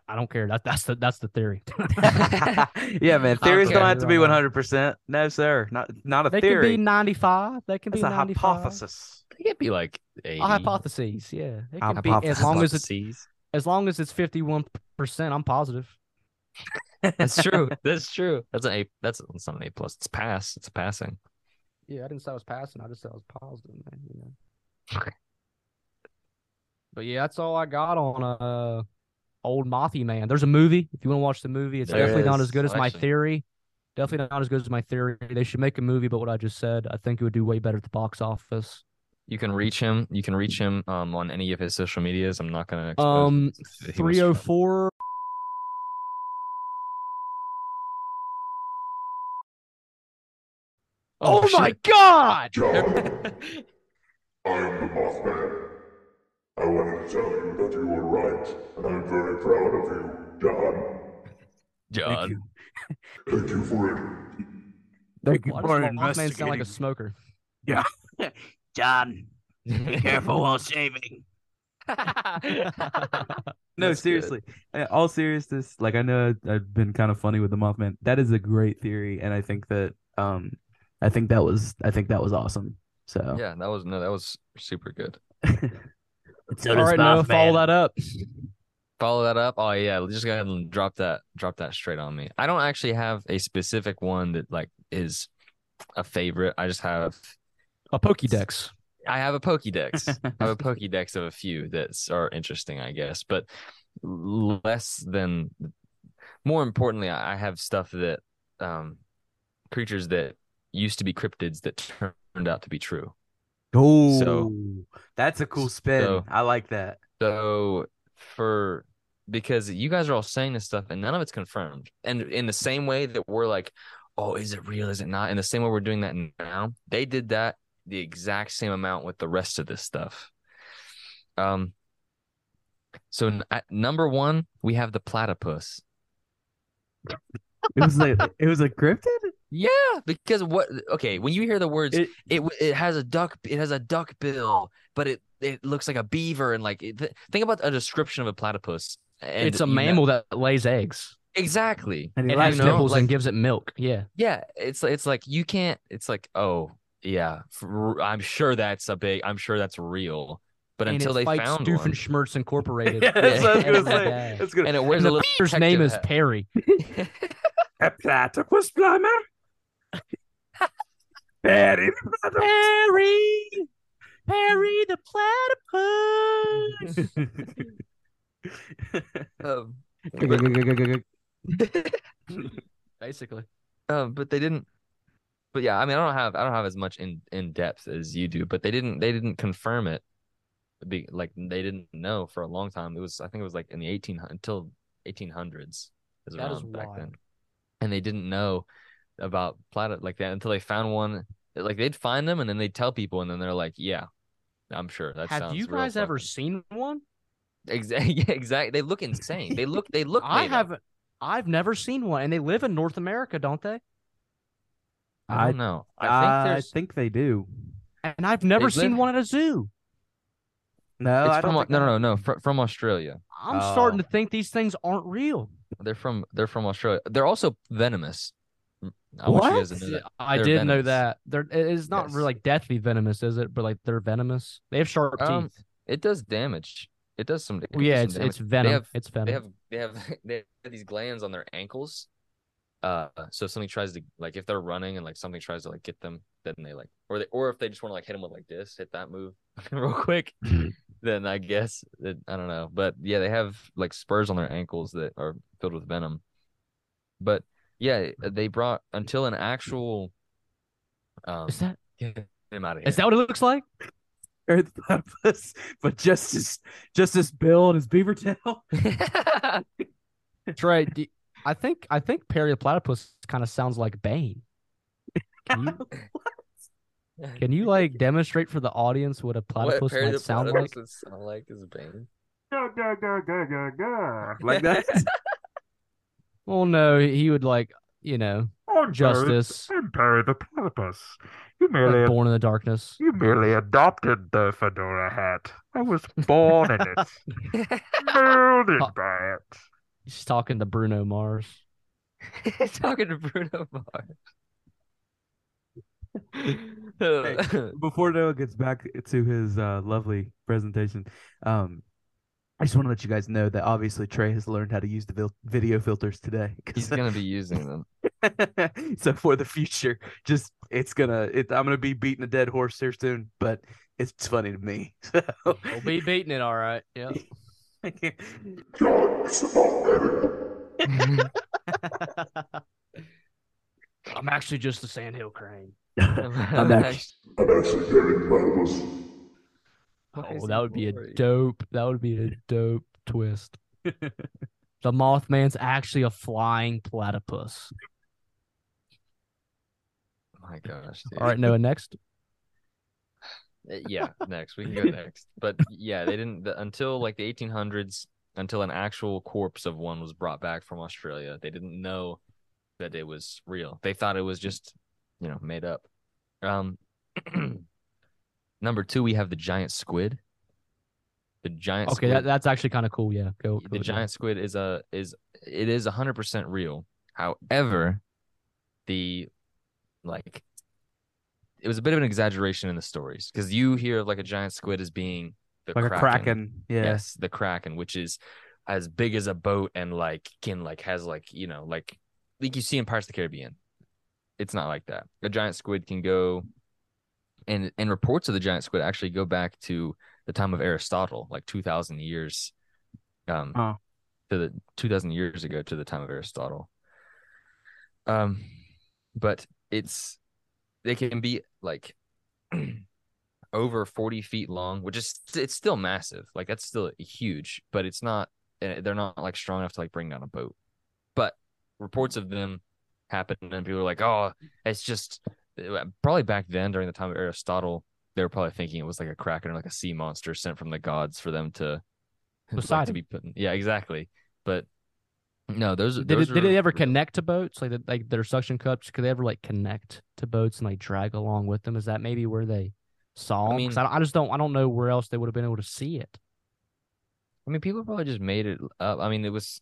I don't care. That that's the that's the theory. <laughs> <laughs> yeah, man. Theories care don't have to be who I one am. hundred percent. No, sir. Not not a theory. they can be ninety five. They can That's be a ninety five. hypothesis. it can be like 80. A hypotheses, yeah. It can be as long as it's as long as it's fifty one percent. I'm positive. That's true. <laughs> That's true. That's an A. That's, that's not an A plus. It's pass. It's passing. Yeah, I didn't say I was passing. I just said I was positive, man. You know. But yeah, that's all I got on uh old Mothy Man. There's a movie. If you want to watch the movie, it's There definitely not as good as my theory. Definitely not as good as my theory. They should make a movie but what I just said. I think it would do way better at the box office. You can reach him. You can reach him um on any of his social medias. I'm not gonna expose Um, three oh four. Oh, my god! John, <laughs> I am the Mothman. I wanted to tell you that you were right, and I'm very proud of you, John. John. Thank you for it. Thank you Why for does Mothman sound like a investigating. smoker? <laughs> John, be careful <laughs> while shaving. No, That's seriously. Uh, All seriousness, like I know I- I've been kind of funny with the Mothman. That is a great theory, and I think that um, I think that was I think that was awesome. So Yeah, that was no, that was super good. <laughs> All right, Noah, follow that up. Follow that up. Oh yeah, just go ahead and drop that drop that straight on me. I don't actually have a specific one that like is a favorite. I just have A Pokédex. I have a Pokédex. <laughs> I have a Pokédex of a few that are interesting, I guess, but less than. More importantly, I I have stuff that um, creatures that used to be cryptids that turned out to be true. Oh, So- that's a cool spin. so- I like that. So for because you guys are all saying this stuff and none of it's confirmed, and in the same way that we're like, oh, is it real? Is it not? In the same way we're doing that now, they did that the exact same amount with the rest of this stuff. Um. So n- at number one, we have the platypus. It was like it was a cryptid. Yeah, because what? Okay, when you hear the words, It- it it, it has a duck, it has a duck bill, but it it looks like a beaver, and like it, th- think about a description of a platypus. And it's a you know- mammal that lays eggs. exactly. And It likes has nipples like- and gives it milk. Yeah. Yeah, it's it's like you can't. It's like oh yeah, for, I'm sure that's a big. I'm sure that's real. But and until they fights found Doofenshmirtz one, Schmerz Incorporated. <laughs> Yeah, that's what I was gonna say. <laughs> That's good. and it wears And a the little creature's name is Perry. <laughs> A platypus plumber. Perry the Perry, Perry the platypus. um, Basically, Um, but they didn't. But yeah, I mean, I don't have I don't have as much in in depth as you do, but they didn't they didn't confirm it. Be like they didn't know for a long time. It was I think it was like in the eighteen until eighteen hundreds is That is around back then, and they didn't know about planet like that until they found one. Like they'd find them and then they'd tell people, and then they're like, "Yeah, I'm sure that have sounds." you guys ever fucking-" seen one? Exactly. <laughs> Yeah, exactly. They look insane. They look. They look. <laughs> I haven't. I've never seen one, and they live in North America, don't they? I I- don't know. I think I there's. think they do. And I've never They seen live- one at a zoo. No, it's I from don't think no, no, no, no. Fr- from Australia. I'm starting Oh. to think these things aren't real. They're from they're from Australia. They're also venomous. I want you guys to know that. I They're did know that. They're it is not Yes. really like deathly venomous, is it? But like they're venomous. They have sharp Um, teeth. It does damage. It does some. it Well, yeah, some it's damage. it's venom. They have it's venom. they have they have <laughs> they have these glands on their ankles. Uh, so if something tries to like if they're running and like something tries to like get them, then they like or they or if they just want to like hit them with like this, hit that move <laughs> real quick, then I guess it, I don't know. But yeah, they have like spurs on their ankles that are filled with venom. But yeah, they brought until an actual. Um, is that get him out of here. is that what it looks like? Or the platypus, but just his just his bill and his beaver tail. <laughs> <laughs> Trey, do, I think I think Perry the platypus kind of sounds like Bane. Can you can you like demonstrate for the audience what a platypus Perry might the sound Platypus like? would sound like is Bane? like that. <laughs> Well, no, he would like you know I'm justice, Perry, I'm Perry the platypus. You like merely, born in the darkness. you merely adopted the fedora hat. I was born in it, molded Uh, by it. He's talking to Bruno Mars. <laughs> Talking to Bruno Hey, Mars. Before Noah gets back to his uh, lovely presentation, um, I just want to let you guys know that obviously Trey has learned how to use the video filters today. He's gonna be using them. <laughs> so for the future, just it's gonna it, I'm gonna be beating a dead horse here soon, but it's funny to me. <laughs> So We'll be beating it, all right. Yep. John, it's about better. I'm actually just a sandhill crane. I'm <laughs> actually, I'm actually Perry the platypus. Oh, that would be a dope. That would be a dope twist. the Mothman's actually a flying platypus. My gosh, dude. All right, Noah, next. Uh, yeah, next we can go next. But yeah, they didn't the, until like the 1800s, until an actual corpse of one was brought back from Australia. They didn't know that it was real. They thought it was just, you know, made up. Um, <clears throat> number two, we have the giant squid. The giant Okay, squid, that, that's actually kind of cool. Yeah, go. go the with that. giant squid is a is it is hundred percent real. However, the like it was a bit of an exaggeration in the stories because you hear of like a giant squid as being the like a kraken. Yeah. Yes, the kraken, which is as big as a boat and like can like has like you know like like you see in Pirates of the Caribbean. It's not like that. A giant squid can go, and and reports of the giant squid actually go back to the time of Aristotle, like two thousand years, um, Oh. to the two thousand years ago to the time of Aristotle. Um, but it's they can be like <clears throat> over 40 feet long which is it's still massive like that's still huge but it's not eh, they're not like strong enough to like bring down a boat but reports of them happen and people are like oh it's just Uh, probably back then during the time of aristotle they were probably thinking it was like a kraken or like a sea monster sent from the gods for them to like, to be put in. yeah exactly but no those Did those it, did it ever real. connect to boats like the, like their suction cups? Could they ever like connect to boats and like drag along with them? Is that maybe where they saw? 'Cause mean- I, I just don't I don't know where else they would have been able to see it. I mean, people probably just made it up. I mean, it was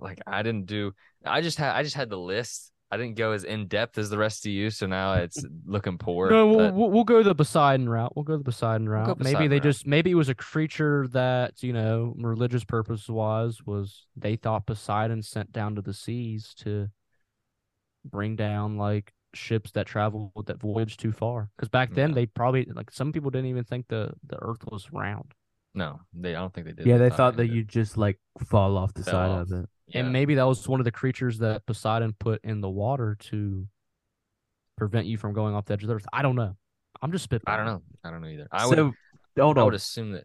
like I didn't do. I just had. I just had the list. I didn't go as in depth as the rest of you, so now it's looking poor. No, we'll, but- we'll we'll go the Poseidon route. We'll go the Poseidon go route. maybe Poseidon they route. just maybe it was a creature that you know religious purpose wise was they thought Poseidon sent down to the seas to bring down like ships that traveled that voyage too far. Because back then Yeah. they probably like some people didn't even think the the Earth was round. no, they. I don't think they did. Yeah, at they time thought that either. you just like fall off the Fell side off. of it. Yeah. And maybe that was one of the creatures that Poseidon put in the water to prevent you from going off the edge of the Earth. I don't know. I'm just spitballing. I don't know. I don't know either. I so would. hold I would assume that.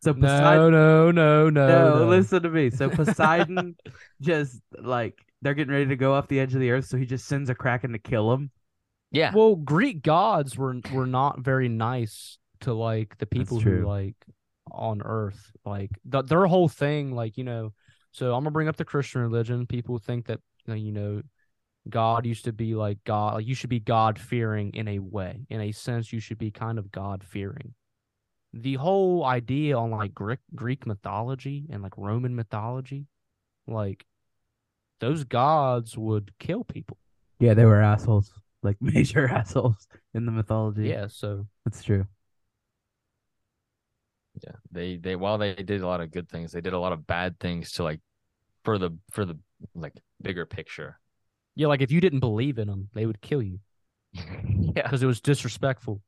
So Poseidon. No, no, no, no, no, no. listen to me. So <laughs> Poseidon just like they're getting ready to go off the edge of the earth, so he just sends a kraken to kill him. Yeah. Well, Greek gods were were not very nice to like the people who like on Earth. Like the, their whole thing, like you know. So I'm gonna bring up the Christian religion. People think that you know God used to be like God. Like you should be God fearing in a way, in a sense. You should be kind of God fearing. The whole idea on like Greek Greek mythology and like Roman mythology, like those gods would kill people. Yeah, they were assholes, like <laughs> major assholes in the mythology. Yeah, so that's true. Yeah. They. They. While they did a lot of good things, they did a lot of bad things to like, for the for the like bigger picture. Yeah, like if you didn't believe in them, they would kill you <laughs> yeah. because it was disrespectful.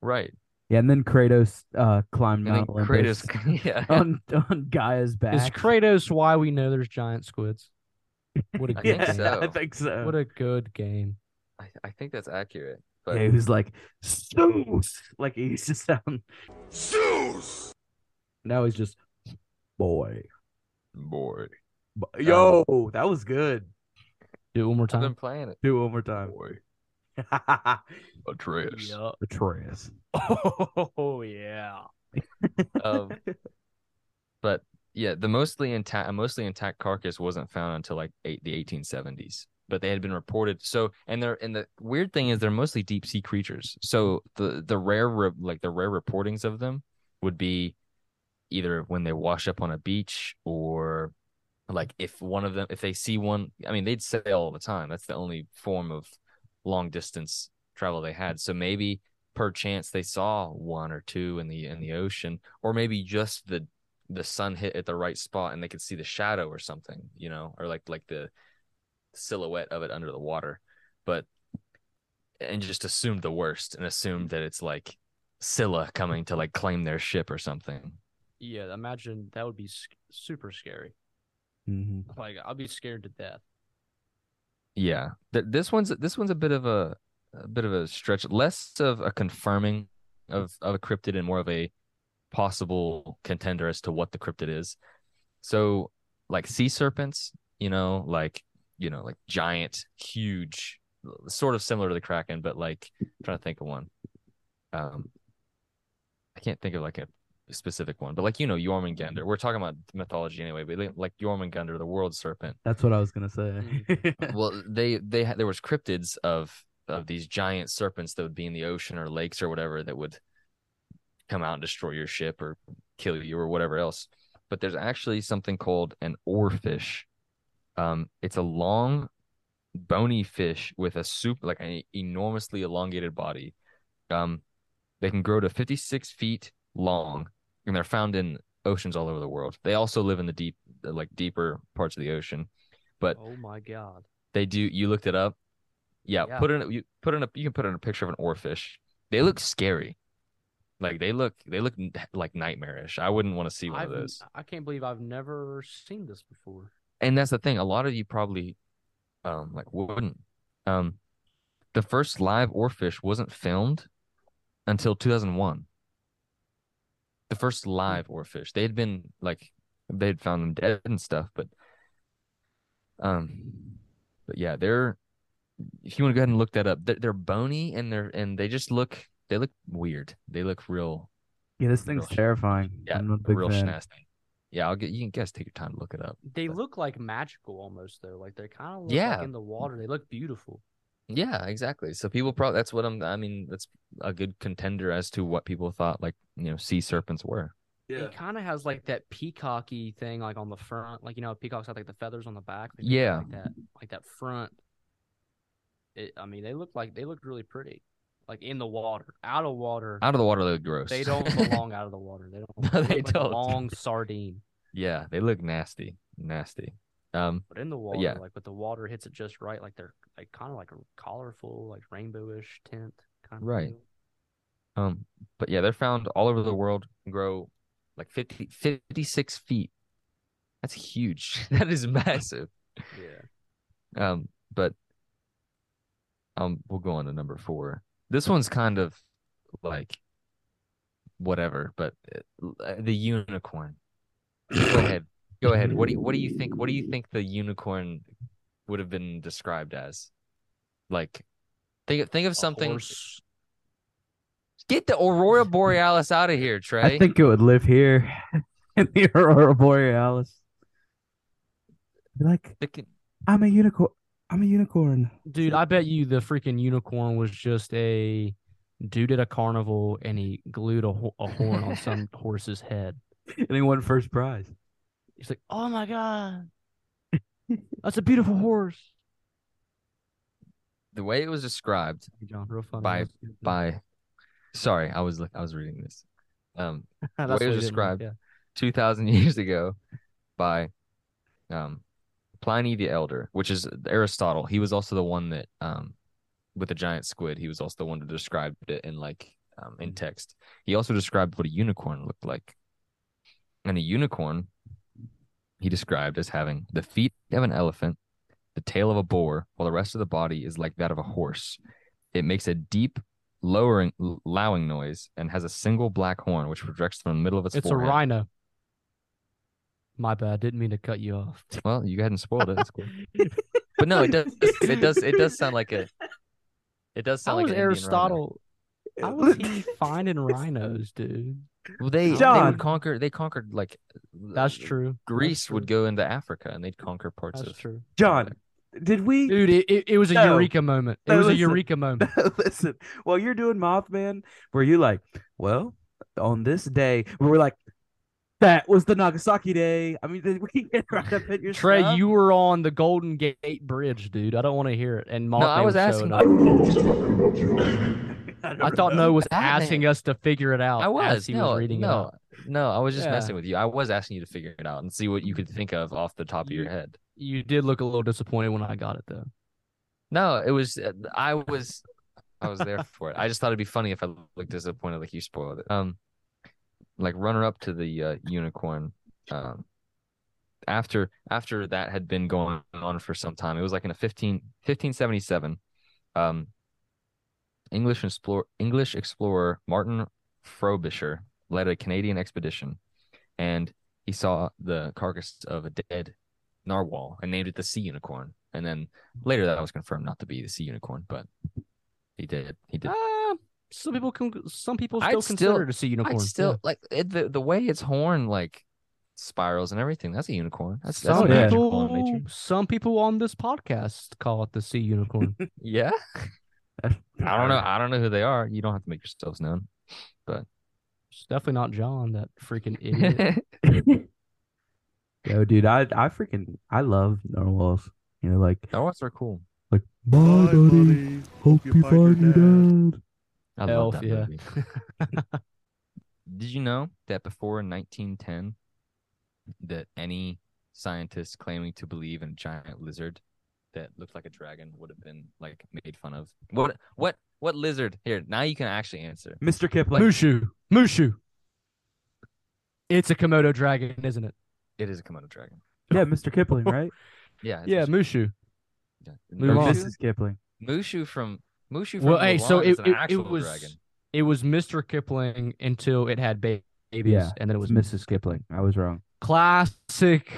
Right. Yeah, and then Kratos uh climbed And then Mount Olympus Kratos. <laughs> Yeah. on on Gaia's back. Is Kratos why we know there's giant squids? What a <laughs> I good think yeah, game. so. I think so. What a good game. I, I think that's accurate. But yeah, he was like Zeus, like he used to sound. Zeus! Now he's just boy. boy, Bo- Yo, that was good. Do it one more time. I've been playing it. Do it one more time. Boy, <laughs> Atreus. Atreus. <laughs> Oh yeah. Um, <laughs> but yeah, the mostly intact, mostly intact carcass wasn't found until like eight, the 1870s. But they had been reported. So, and they're and the weird thing is they're mostly deep sea creatures. So the the rare re- like the rare reportings of them would be either when they wash up on a beach or like if one of them if they see one i mean they'd sail all the time. That's the only form of long distance travel they had. So maybe perchance they saw one or two in the in the ocean or maybe just the the sun hit at the right spot and they could see the shadow or something you know or like like the silhouette of it under the water. But and just assumed the worst and assumed that it's like Scylla coming to like claim their ship or something Yeah, imagine that would be super scary. hmm Like I'll be scared to death. Yeah, Th- this one's this one's a bit of a a bit of a stretch, less of a confirming of of a cryptid and more of a possible contender as to what the cryptid is. So, like sea serpents, you know, like you know, like giant, huge, sort of similar to the kraken, but like I'm trying to think of one. Um, I can't think of like a specific one, but like you know, Jormungandr. We're talking about mythology anyway, but like- like Jormungandr, the world serpent That's what I was gonna say. <laughs> well they they had there was cryptids of of these giant serpents that would be in the ocean or lakes or whatever that would come out and destroy your ship or kill you or whatever else. But there's actually something called an oarfish. Um, it's a long, bony fish with a soup like an enormously elongated body. Um, they can grow to 56 feet long, and they're found in oceans all over the world. They also live in the deep, like deeper parts of the ocean. But Oh my god. they do. You looked it up. Yeah, Yeah. put in you put in a you can put in a picture of an oarfish. They look scary. Like they look they look like nightmarish. I wouldn't want to see one I've, of those. I can't believe I've never seen this before. And that's the thing. A lot of you probably um like wouldn't. Um, the first live oarfish wasn't filmed until 2001. The first live oarfish. They had been like they'd found them dead and stuff, but um, but yeah, they're. If you want to go ahead and look that up, they're, they're bony and they're and they just look they look weird. They look real Yeah, this thing's sh- terrifying. yeah I'm not a big real fan. nasty. Yeah, I'll get you can guys take your time to look it up. They But- look like magical almost though. Like they're kind of look Yeah. like in the water. They look beautiful. Yeah, exactly. So people probably that's what I'm. I mean, that's a good contender as to what people thought like you know sea serpents were. Yeah. It kind of has like that peacocky thing like on the front. Like you know, peacocks have like the feathers on the back. They Yeah. Like that, like that front. It. I mean, they look like they look really pretty. Like in the water, out of water. Out of the water, they look gross. They don't belong out of the water. They <laughs> don't. No, look they like don't. long sardine. yeah, they look nasty, nasty. Um, But in the water, yeah. like with the water hits it just right, like they're like kind of like a colorful, like rainbowish tint kind of. Right. um, but yeah, they're found all over the world. And grow like 50, 56 feet. That's huge. <laughs> that is massive. Yeah. Um, but um, we'll go on to number four. This one's kind of like whatever, but uh, the unicorn. Go <coughs> ahead. Go ahead. What do you mm. what do you think? What do you think the unicorn would have been described as? Like, think think of something. horse. Get the aurora borealis out of here, Trey. I think it would live here <laughs> in the Aurora Borealis. Be like, can- I'm a unicorn. I'm a unicorn. Dude, I bet you the freaking unicorn was just a dude at a carnival and he glued a, ho- a horn on some <laughs> horse's head. And he won first prize. He's like, "Oh my god, that's a beautiful horse." the way it was described Hey, John, real funny. By- by. Sorry, I was look. I was reading this. Um, <laughs> That's way it was what he didn't like, described. yeah. 2,000 <laughs> years ago by um, Pliny the Elder, which is Aristotle. He was also the one that, um, with the giant squid, he was also the one that described it in like um, in text. He also described what a unicorn looked like. And a unicorn, he described as having the feet of an elephant, the tail of a boar, while the rest of the body is like that of a horse. It makes a deep, lowering, lowing noise and has a single black horn which projects from the middle of its forehead. It's a rhino. My bad. Didn't mean to cut you off. <laughs> Well, you hadn't spoiled it. That's cool. <laughs> But no, it does. It does. It does sound like a. It does sound like was an Indian rhino. Aristotle? How was he finding rhinos, dude? Well, they they would conquer. They conquered like. That's true. Greece That's would true. go into Africa and they'd conquer parts That's of. true. John, did we? Dude, it, it, it was a No. eureka moment. It No, was a listen. eureka <laughs> moment. Listen, while you're doing Mothman, were you like, well, on this day, we were like, that was the Nagasaki day. I mean, did we get right up at your Trey, stuff? you were on the Golden Gate Bridge, dude. I don't want to hear it. And Mothman I was showing asking- I don't know what's talking about you. <laughs> I thought no was Batman. asking us to figure it out I was. as he no, was reading it no, out. no. I was just Yeah. messing with you. I was asking you to figure it out and see what you could think of off the top of your head. You did look a little disappointed when I got it, though. No, it was. uh, I was. I was there for it. I just thought it'd be funny if I looked disappointed, like you spoiled it. Um, like runner up to the uh, unicorn. Um, after after that had been going on for some time, it was like in a 15, 1577. Um, English explorer English explorer Martin Frobisher led a Canadian expedition, and he saw the carcass of a dead narwhal and named it the sea unicorn. And then later that was confirmed not to be the sea unicorn, but he did. He did. Uh, some people can. Some people I'd still still- consider it a sea unicorn. I'd still yeah. like it, the the way its horn like spirals and everything. That's a unicorn. That's that's Some people, some people on this podcast call it the sea unicorn. <laughs> Yeah. I don't know. I don't know who they are. You don't have to make yourselves known. But It's definitely not John, that freaking <laughs> idiot. Yo, dude, I I freaking I love narwhals. You know, like Narwhals are cool. like bye, buddy. Hope you find your dad. I Elf, love that yeah. movie. <laughs> Did you know that before 1910, that any scientist claiming to believe in a giant lizard that looked like a dragon would have been like made fun of? What what what lizard? Here, now you can actually answer. Mr. Kipling. Mushu. Mushu. It's a Komodo dragon, isn't it? It is a Komodo dragon. Yeah, Mr. Kipling, right? <laughs> Yeah. Yeah, Mushu. Mushu. Yeah. Move or on. Mrs. Kipling. Mushu from Mushu from Well, hey, so Mulan it, is an it, it was dragon. it was Mr. Kipling until it had babies, Yeah, and then it was Mrs. Kipling. I was wrong. classic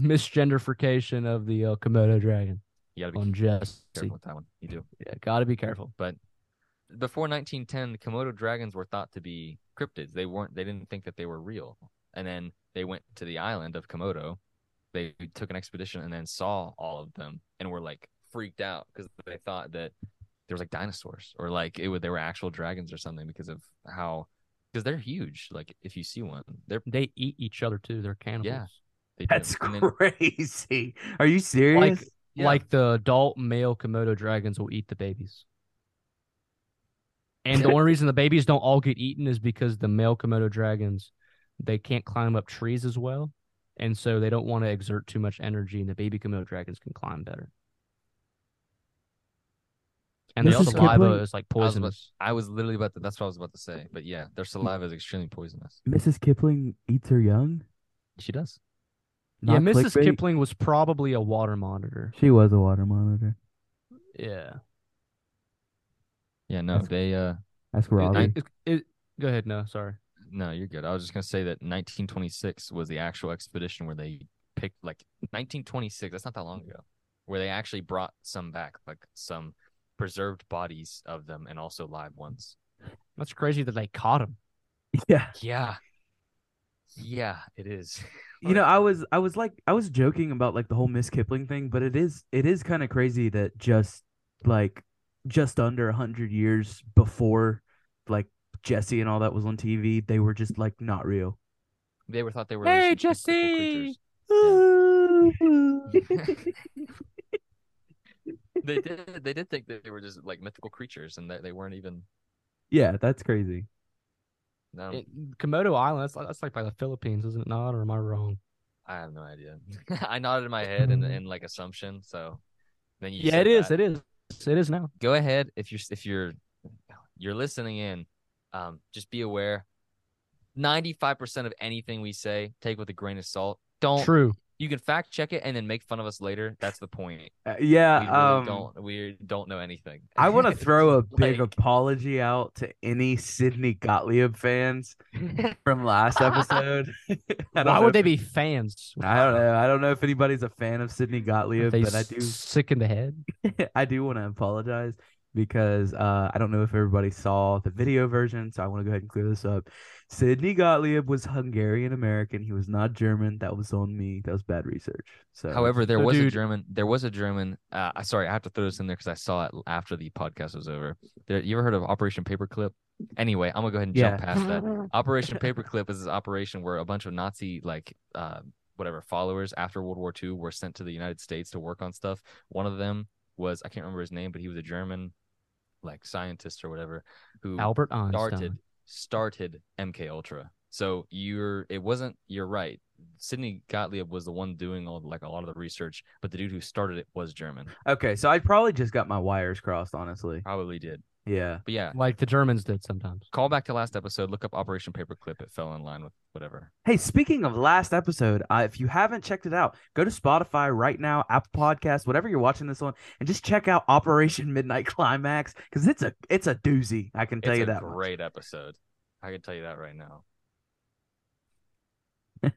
misgenderification of the uh, Komodo dragon You gotta be on Jessie. careful with that one. You do. Yeah, gotta be careful. But before 1910, the Komodo dragons were thought to be cryptids. They weren't. They didn't think that they were real. And then they went to the island of Komodo. They took an expedition and then saw all of them and were like freaked out because they thought that there was like dinosaurs or like it would they were actual dragons or something because of how because they're huge. Like if you see one, they're They eat each other too. They're cannibals. They do. That's And then- crazy. Are you serious? Yeah. Like the adult male Komodo dragons will eat the babies. And the <laughs> only reason the babies don't all get eaten is because the male Komodo dragons they can't climb up trees as well. And so they don't want to exert too much energy and the baby Komodo dragons can climb better. And their saliva Kipling- is like I was about- poisonous. I was literally about to. That's what I was about to say. But yeah, their saliva is extremely poisonous. Mrs. Kipling eats her young. She does. Yeah, Mrs. clickbait? Kipling was probably a water monitor. She was a water monitor. Yeah. Yeah. No, That's- they. uh Ask I- Robbie. It- it- go ahead. No, sorry. No, you're good. I was just gonna say that 1926 was the actual expedition where they picked like 1926. That's not that long ago, where they actually brought some back, like some preserved bodies of them, and also live ones. That's crazy that they caught him. <laughs> yeah. Yeah, yeah, it is. <laughs> You know, I was I was like I was joking about like the whole Miss Kipling thing, but it is it is kind of crazy that just like just under a hundred years before like Jessie and all that was on TV, they were just like not real. they were thought they were Hey, Jessie! <laughs> They did. They did think that they were just like mythical creatures, and that they weren't even. yeah, that's crazy. No, It- Komodo Island. That's like, that's like by the Philippines, isn't it not? Or am I wrong? I have no idea. <laughs> I nodded my head in, in like assumption. So then you. yeah, it is. that. It is. It is now. go ahead if you're if you're you're listening in um just be aware 95% of anything we say take with a grain of salt don't True. You can fact check it and then make fun of us later that's the point Uh, we yeah, really um, don't we don't know anything I want to <laughs> throw a big Like- apology out to any Sidney Gottlieb fans from last episode. <laughs> <laughs> Why would they be fans? I don't know. I don't know if anybody's a fan of Sidney Gottlieb, but I do. sick in the head. I do want to apologize because uh, I don't know if everybody saw the video version, so I want to go ahead and clear this up. Sidney Gottlieb was Hungarian American. He was not German. That was on me. That was bad research. So however there So, was a german there was a german uh I- sorry i have to throw this in there because i saw it after the podcast was over there, you ever heard of operation paperclip anyway i'm gonna go ahead and jump Yeah. past that <laughs> Operation Paperclip is this operation where a bunch of Nazi like uh whatever followers after World War II were sent to the United States to work on stuff. One of them was I can't remember his name, but he was a German like scientist or whatever who Albert Einstein. started started MK Ultra. So you're it wasn't you're right. Sidney Gottlieb was the one doing all like a lot of the research, but the dude who started it was German. okay, so I probably just got my wires crossed. Honestly, Probably did. Yeah. But yeah, Like the Germans did sometimes. call back to last episode, look up Operation Paperclip. It fell in line with whatever. Hey, speaking of last episode, uh, if you haven't checked it out, go to Spotify right now, Apple Podcast, whatever you're watching this on, and just check out Operation Midnight Climax because it's a it's a doozy. I can tell it's you a that. much. great episode. I can tell you that right now. <laughs>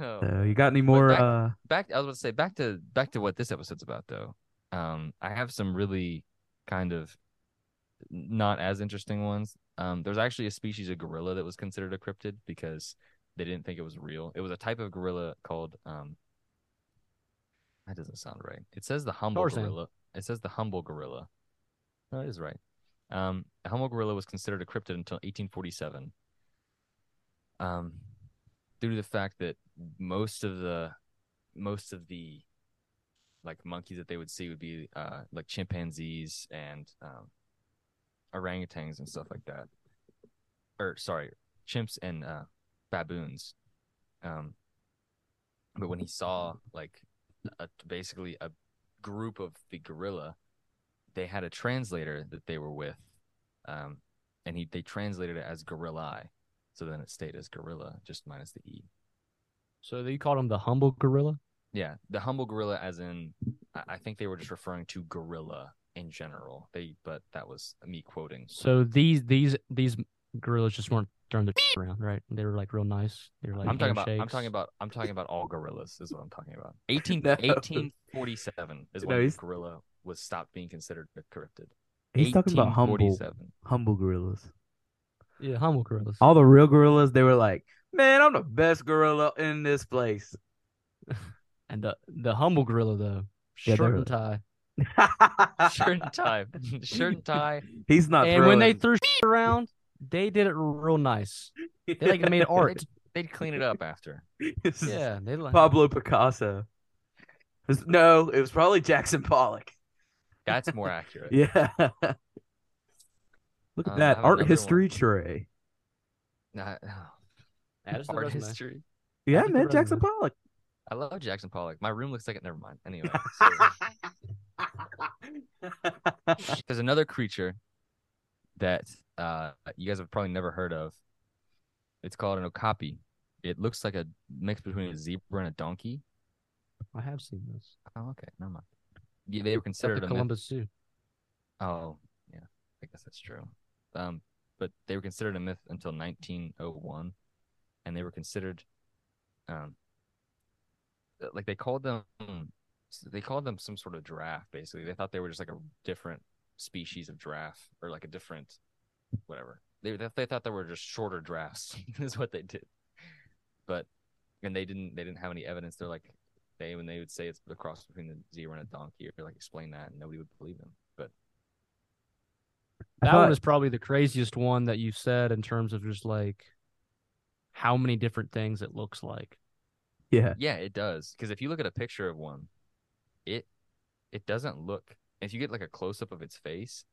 oh. So you got any more? back- uh back I was about to say back to back to what this episode's about though. Um I have some really kind of not as interesting ones. Um there's actually a species of gorilla that was considered a cryptid because they didn't think it was real. It was a type of gorilla called um that doesn't sound right. It says the humble Tarzan. gorilla. It says the humble gorilla. No, it is right. Um, the Humboldt gorilla was considered a cryptid until 1847. Um, due to the fact that most of the most of the like monkeys that they would see would be uh like chimpanzees and um orangutans and stuff like that. Or sorry, chimps and uh baboons. Um but when he saw like a, basically a group of the gorilla, they had a translator that they were with. Um and he they translated it as gorilla. So then it stayed as gorilla, just minus the E. So they called him the humble gorilla? Yeah, the humble gorilla, as in, I I think they were just referring to gorilla in general. They, but that was me quoting. So these these these gorillas just weren't throwing their around, right? They were like real nice. They were like I'm talking about. I'm talking about. I'm talking about all gorillas. Is what I'm talking about. <laughs> 18, No. 1847 is No, when he's- gorilla was stopped being considered a cryptid. He's talking about humble, humble gorillas. yeah, humble gorillas. All the real gorillas, they were like, "Man, I'm the best gorilla in this place." <laughs> And the the humble gorilla though, Yeah, shirt they're- and tie. Shirt and tie. <laughs> <laughs> Shirt and tie. He's not. and when they threw around, they did it real nice. They like made <laughs> art. They'd clean it up after. This yeah, they like Pablo Picasso. It was- no, it was probably Jackson Pollock. That's more accurate. Yeah. Look at Uh, that art another history Trey. Nah, Add us to the art resume. history. Yeah, Add to the man, Jackson. Pollock. I love Jackson Pollock. My room looks like it. Never mind. Anyway, so <laughs> there's another creature that uh, you guys have probably never heard of. It's called an okapi. It looks like a mix between a zebra and a donkey. I have seen this. Oh, okay, never mind. Yeah, they were considered the a myth. Columbus Zoo. Oh, yeah, I guess that's true. Um, but they were considered a myth until 1901, and they were considered, um, like they called them, they called them some sort of giraffe. Basically, they thought they were just like a different species of giraffe, or like a different, whatever. They they, they thought they were just shorter giraffes. <laughs> is what they did. But, and they didn't they didn't have any evidence. They're like, they when they would say it's the cross between the zebra and a donkey, or like explain that, and nobody would believe them. But That thought- one is probably the craziest one that you've said in terms of just like how many different things it looks like. Yeah. Yeah, it does. Because if you look at a picture of one, it it doesn't look. If you get like a close up of its face,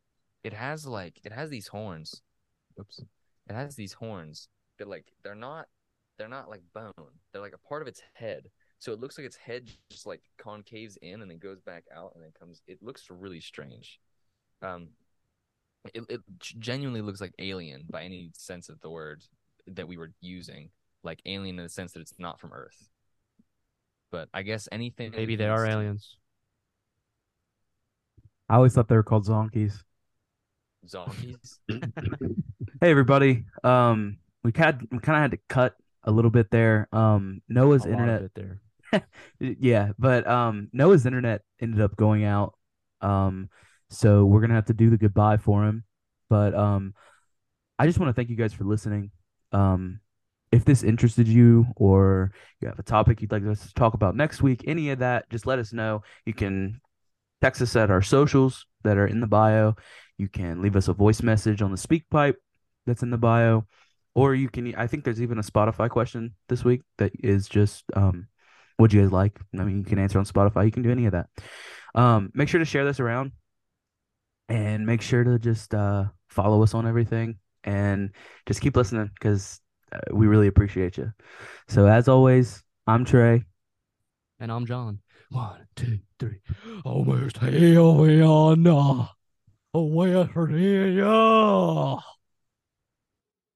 it has like it has these horns. Oops, it has these horns that like they're not they're not like bone. They're like a part of its head. So it looks like its head just like concaves in and then goes back out and then comes. It looks really strange. Um, it it genuinely looks like alien by any sense of the word that we were using. Like alien in the sense that it's not from Earth but I guess anything. Maybe they are aliens. I always thought they were called zonkies. Zombies. <laughs> Hey everybody. Um we kind we kind of had to cut a little bit there. Um Noah's A lot of internet it there. <laughs> yeah, but um Noah's internet ended up going out. Um so we're going to have to do the goodbye for him. But um I just want to thank you guys for listening. Um if this interested you or you have a topic you'd like us to talk about next week, any of that, just let us know. You can text us at our socials that are in the bio. You can leave us a voice message on the SpeakPipe that's in the bio. Or you can I think there's even a Spotify question this week that is just um what you guys like. I mean, you can answer on Spotify. You can do any of that. Um, make sure to share this around, and make sure to just uh, follow us on everything, and just keep listening because we really appreciate you. So as always, I'm Trey. And I'm John. One, two, three. Almost. West Virginia.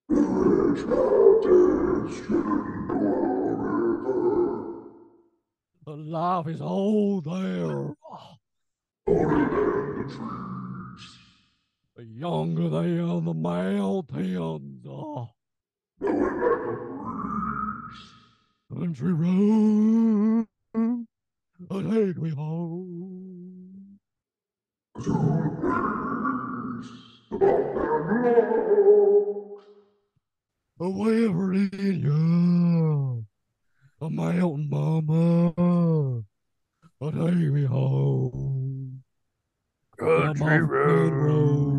Village mountains hidden below river. The life is all there. Older than the trees. Younger than the mountains. Blowing like a breeze. Country road. Take me home. To the place. The mountain belongs. Away Virginia. A mountain mama. I Take me home. Country road.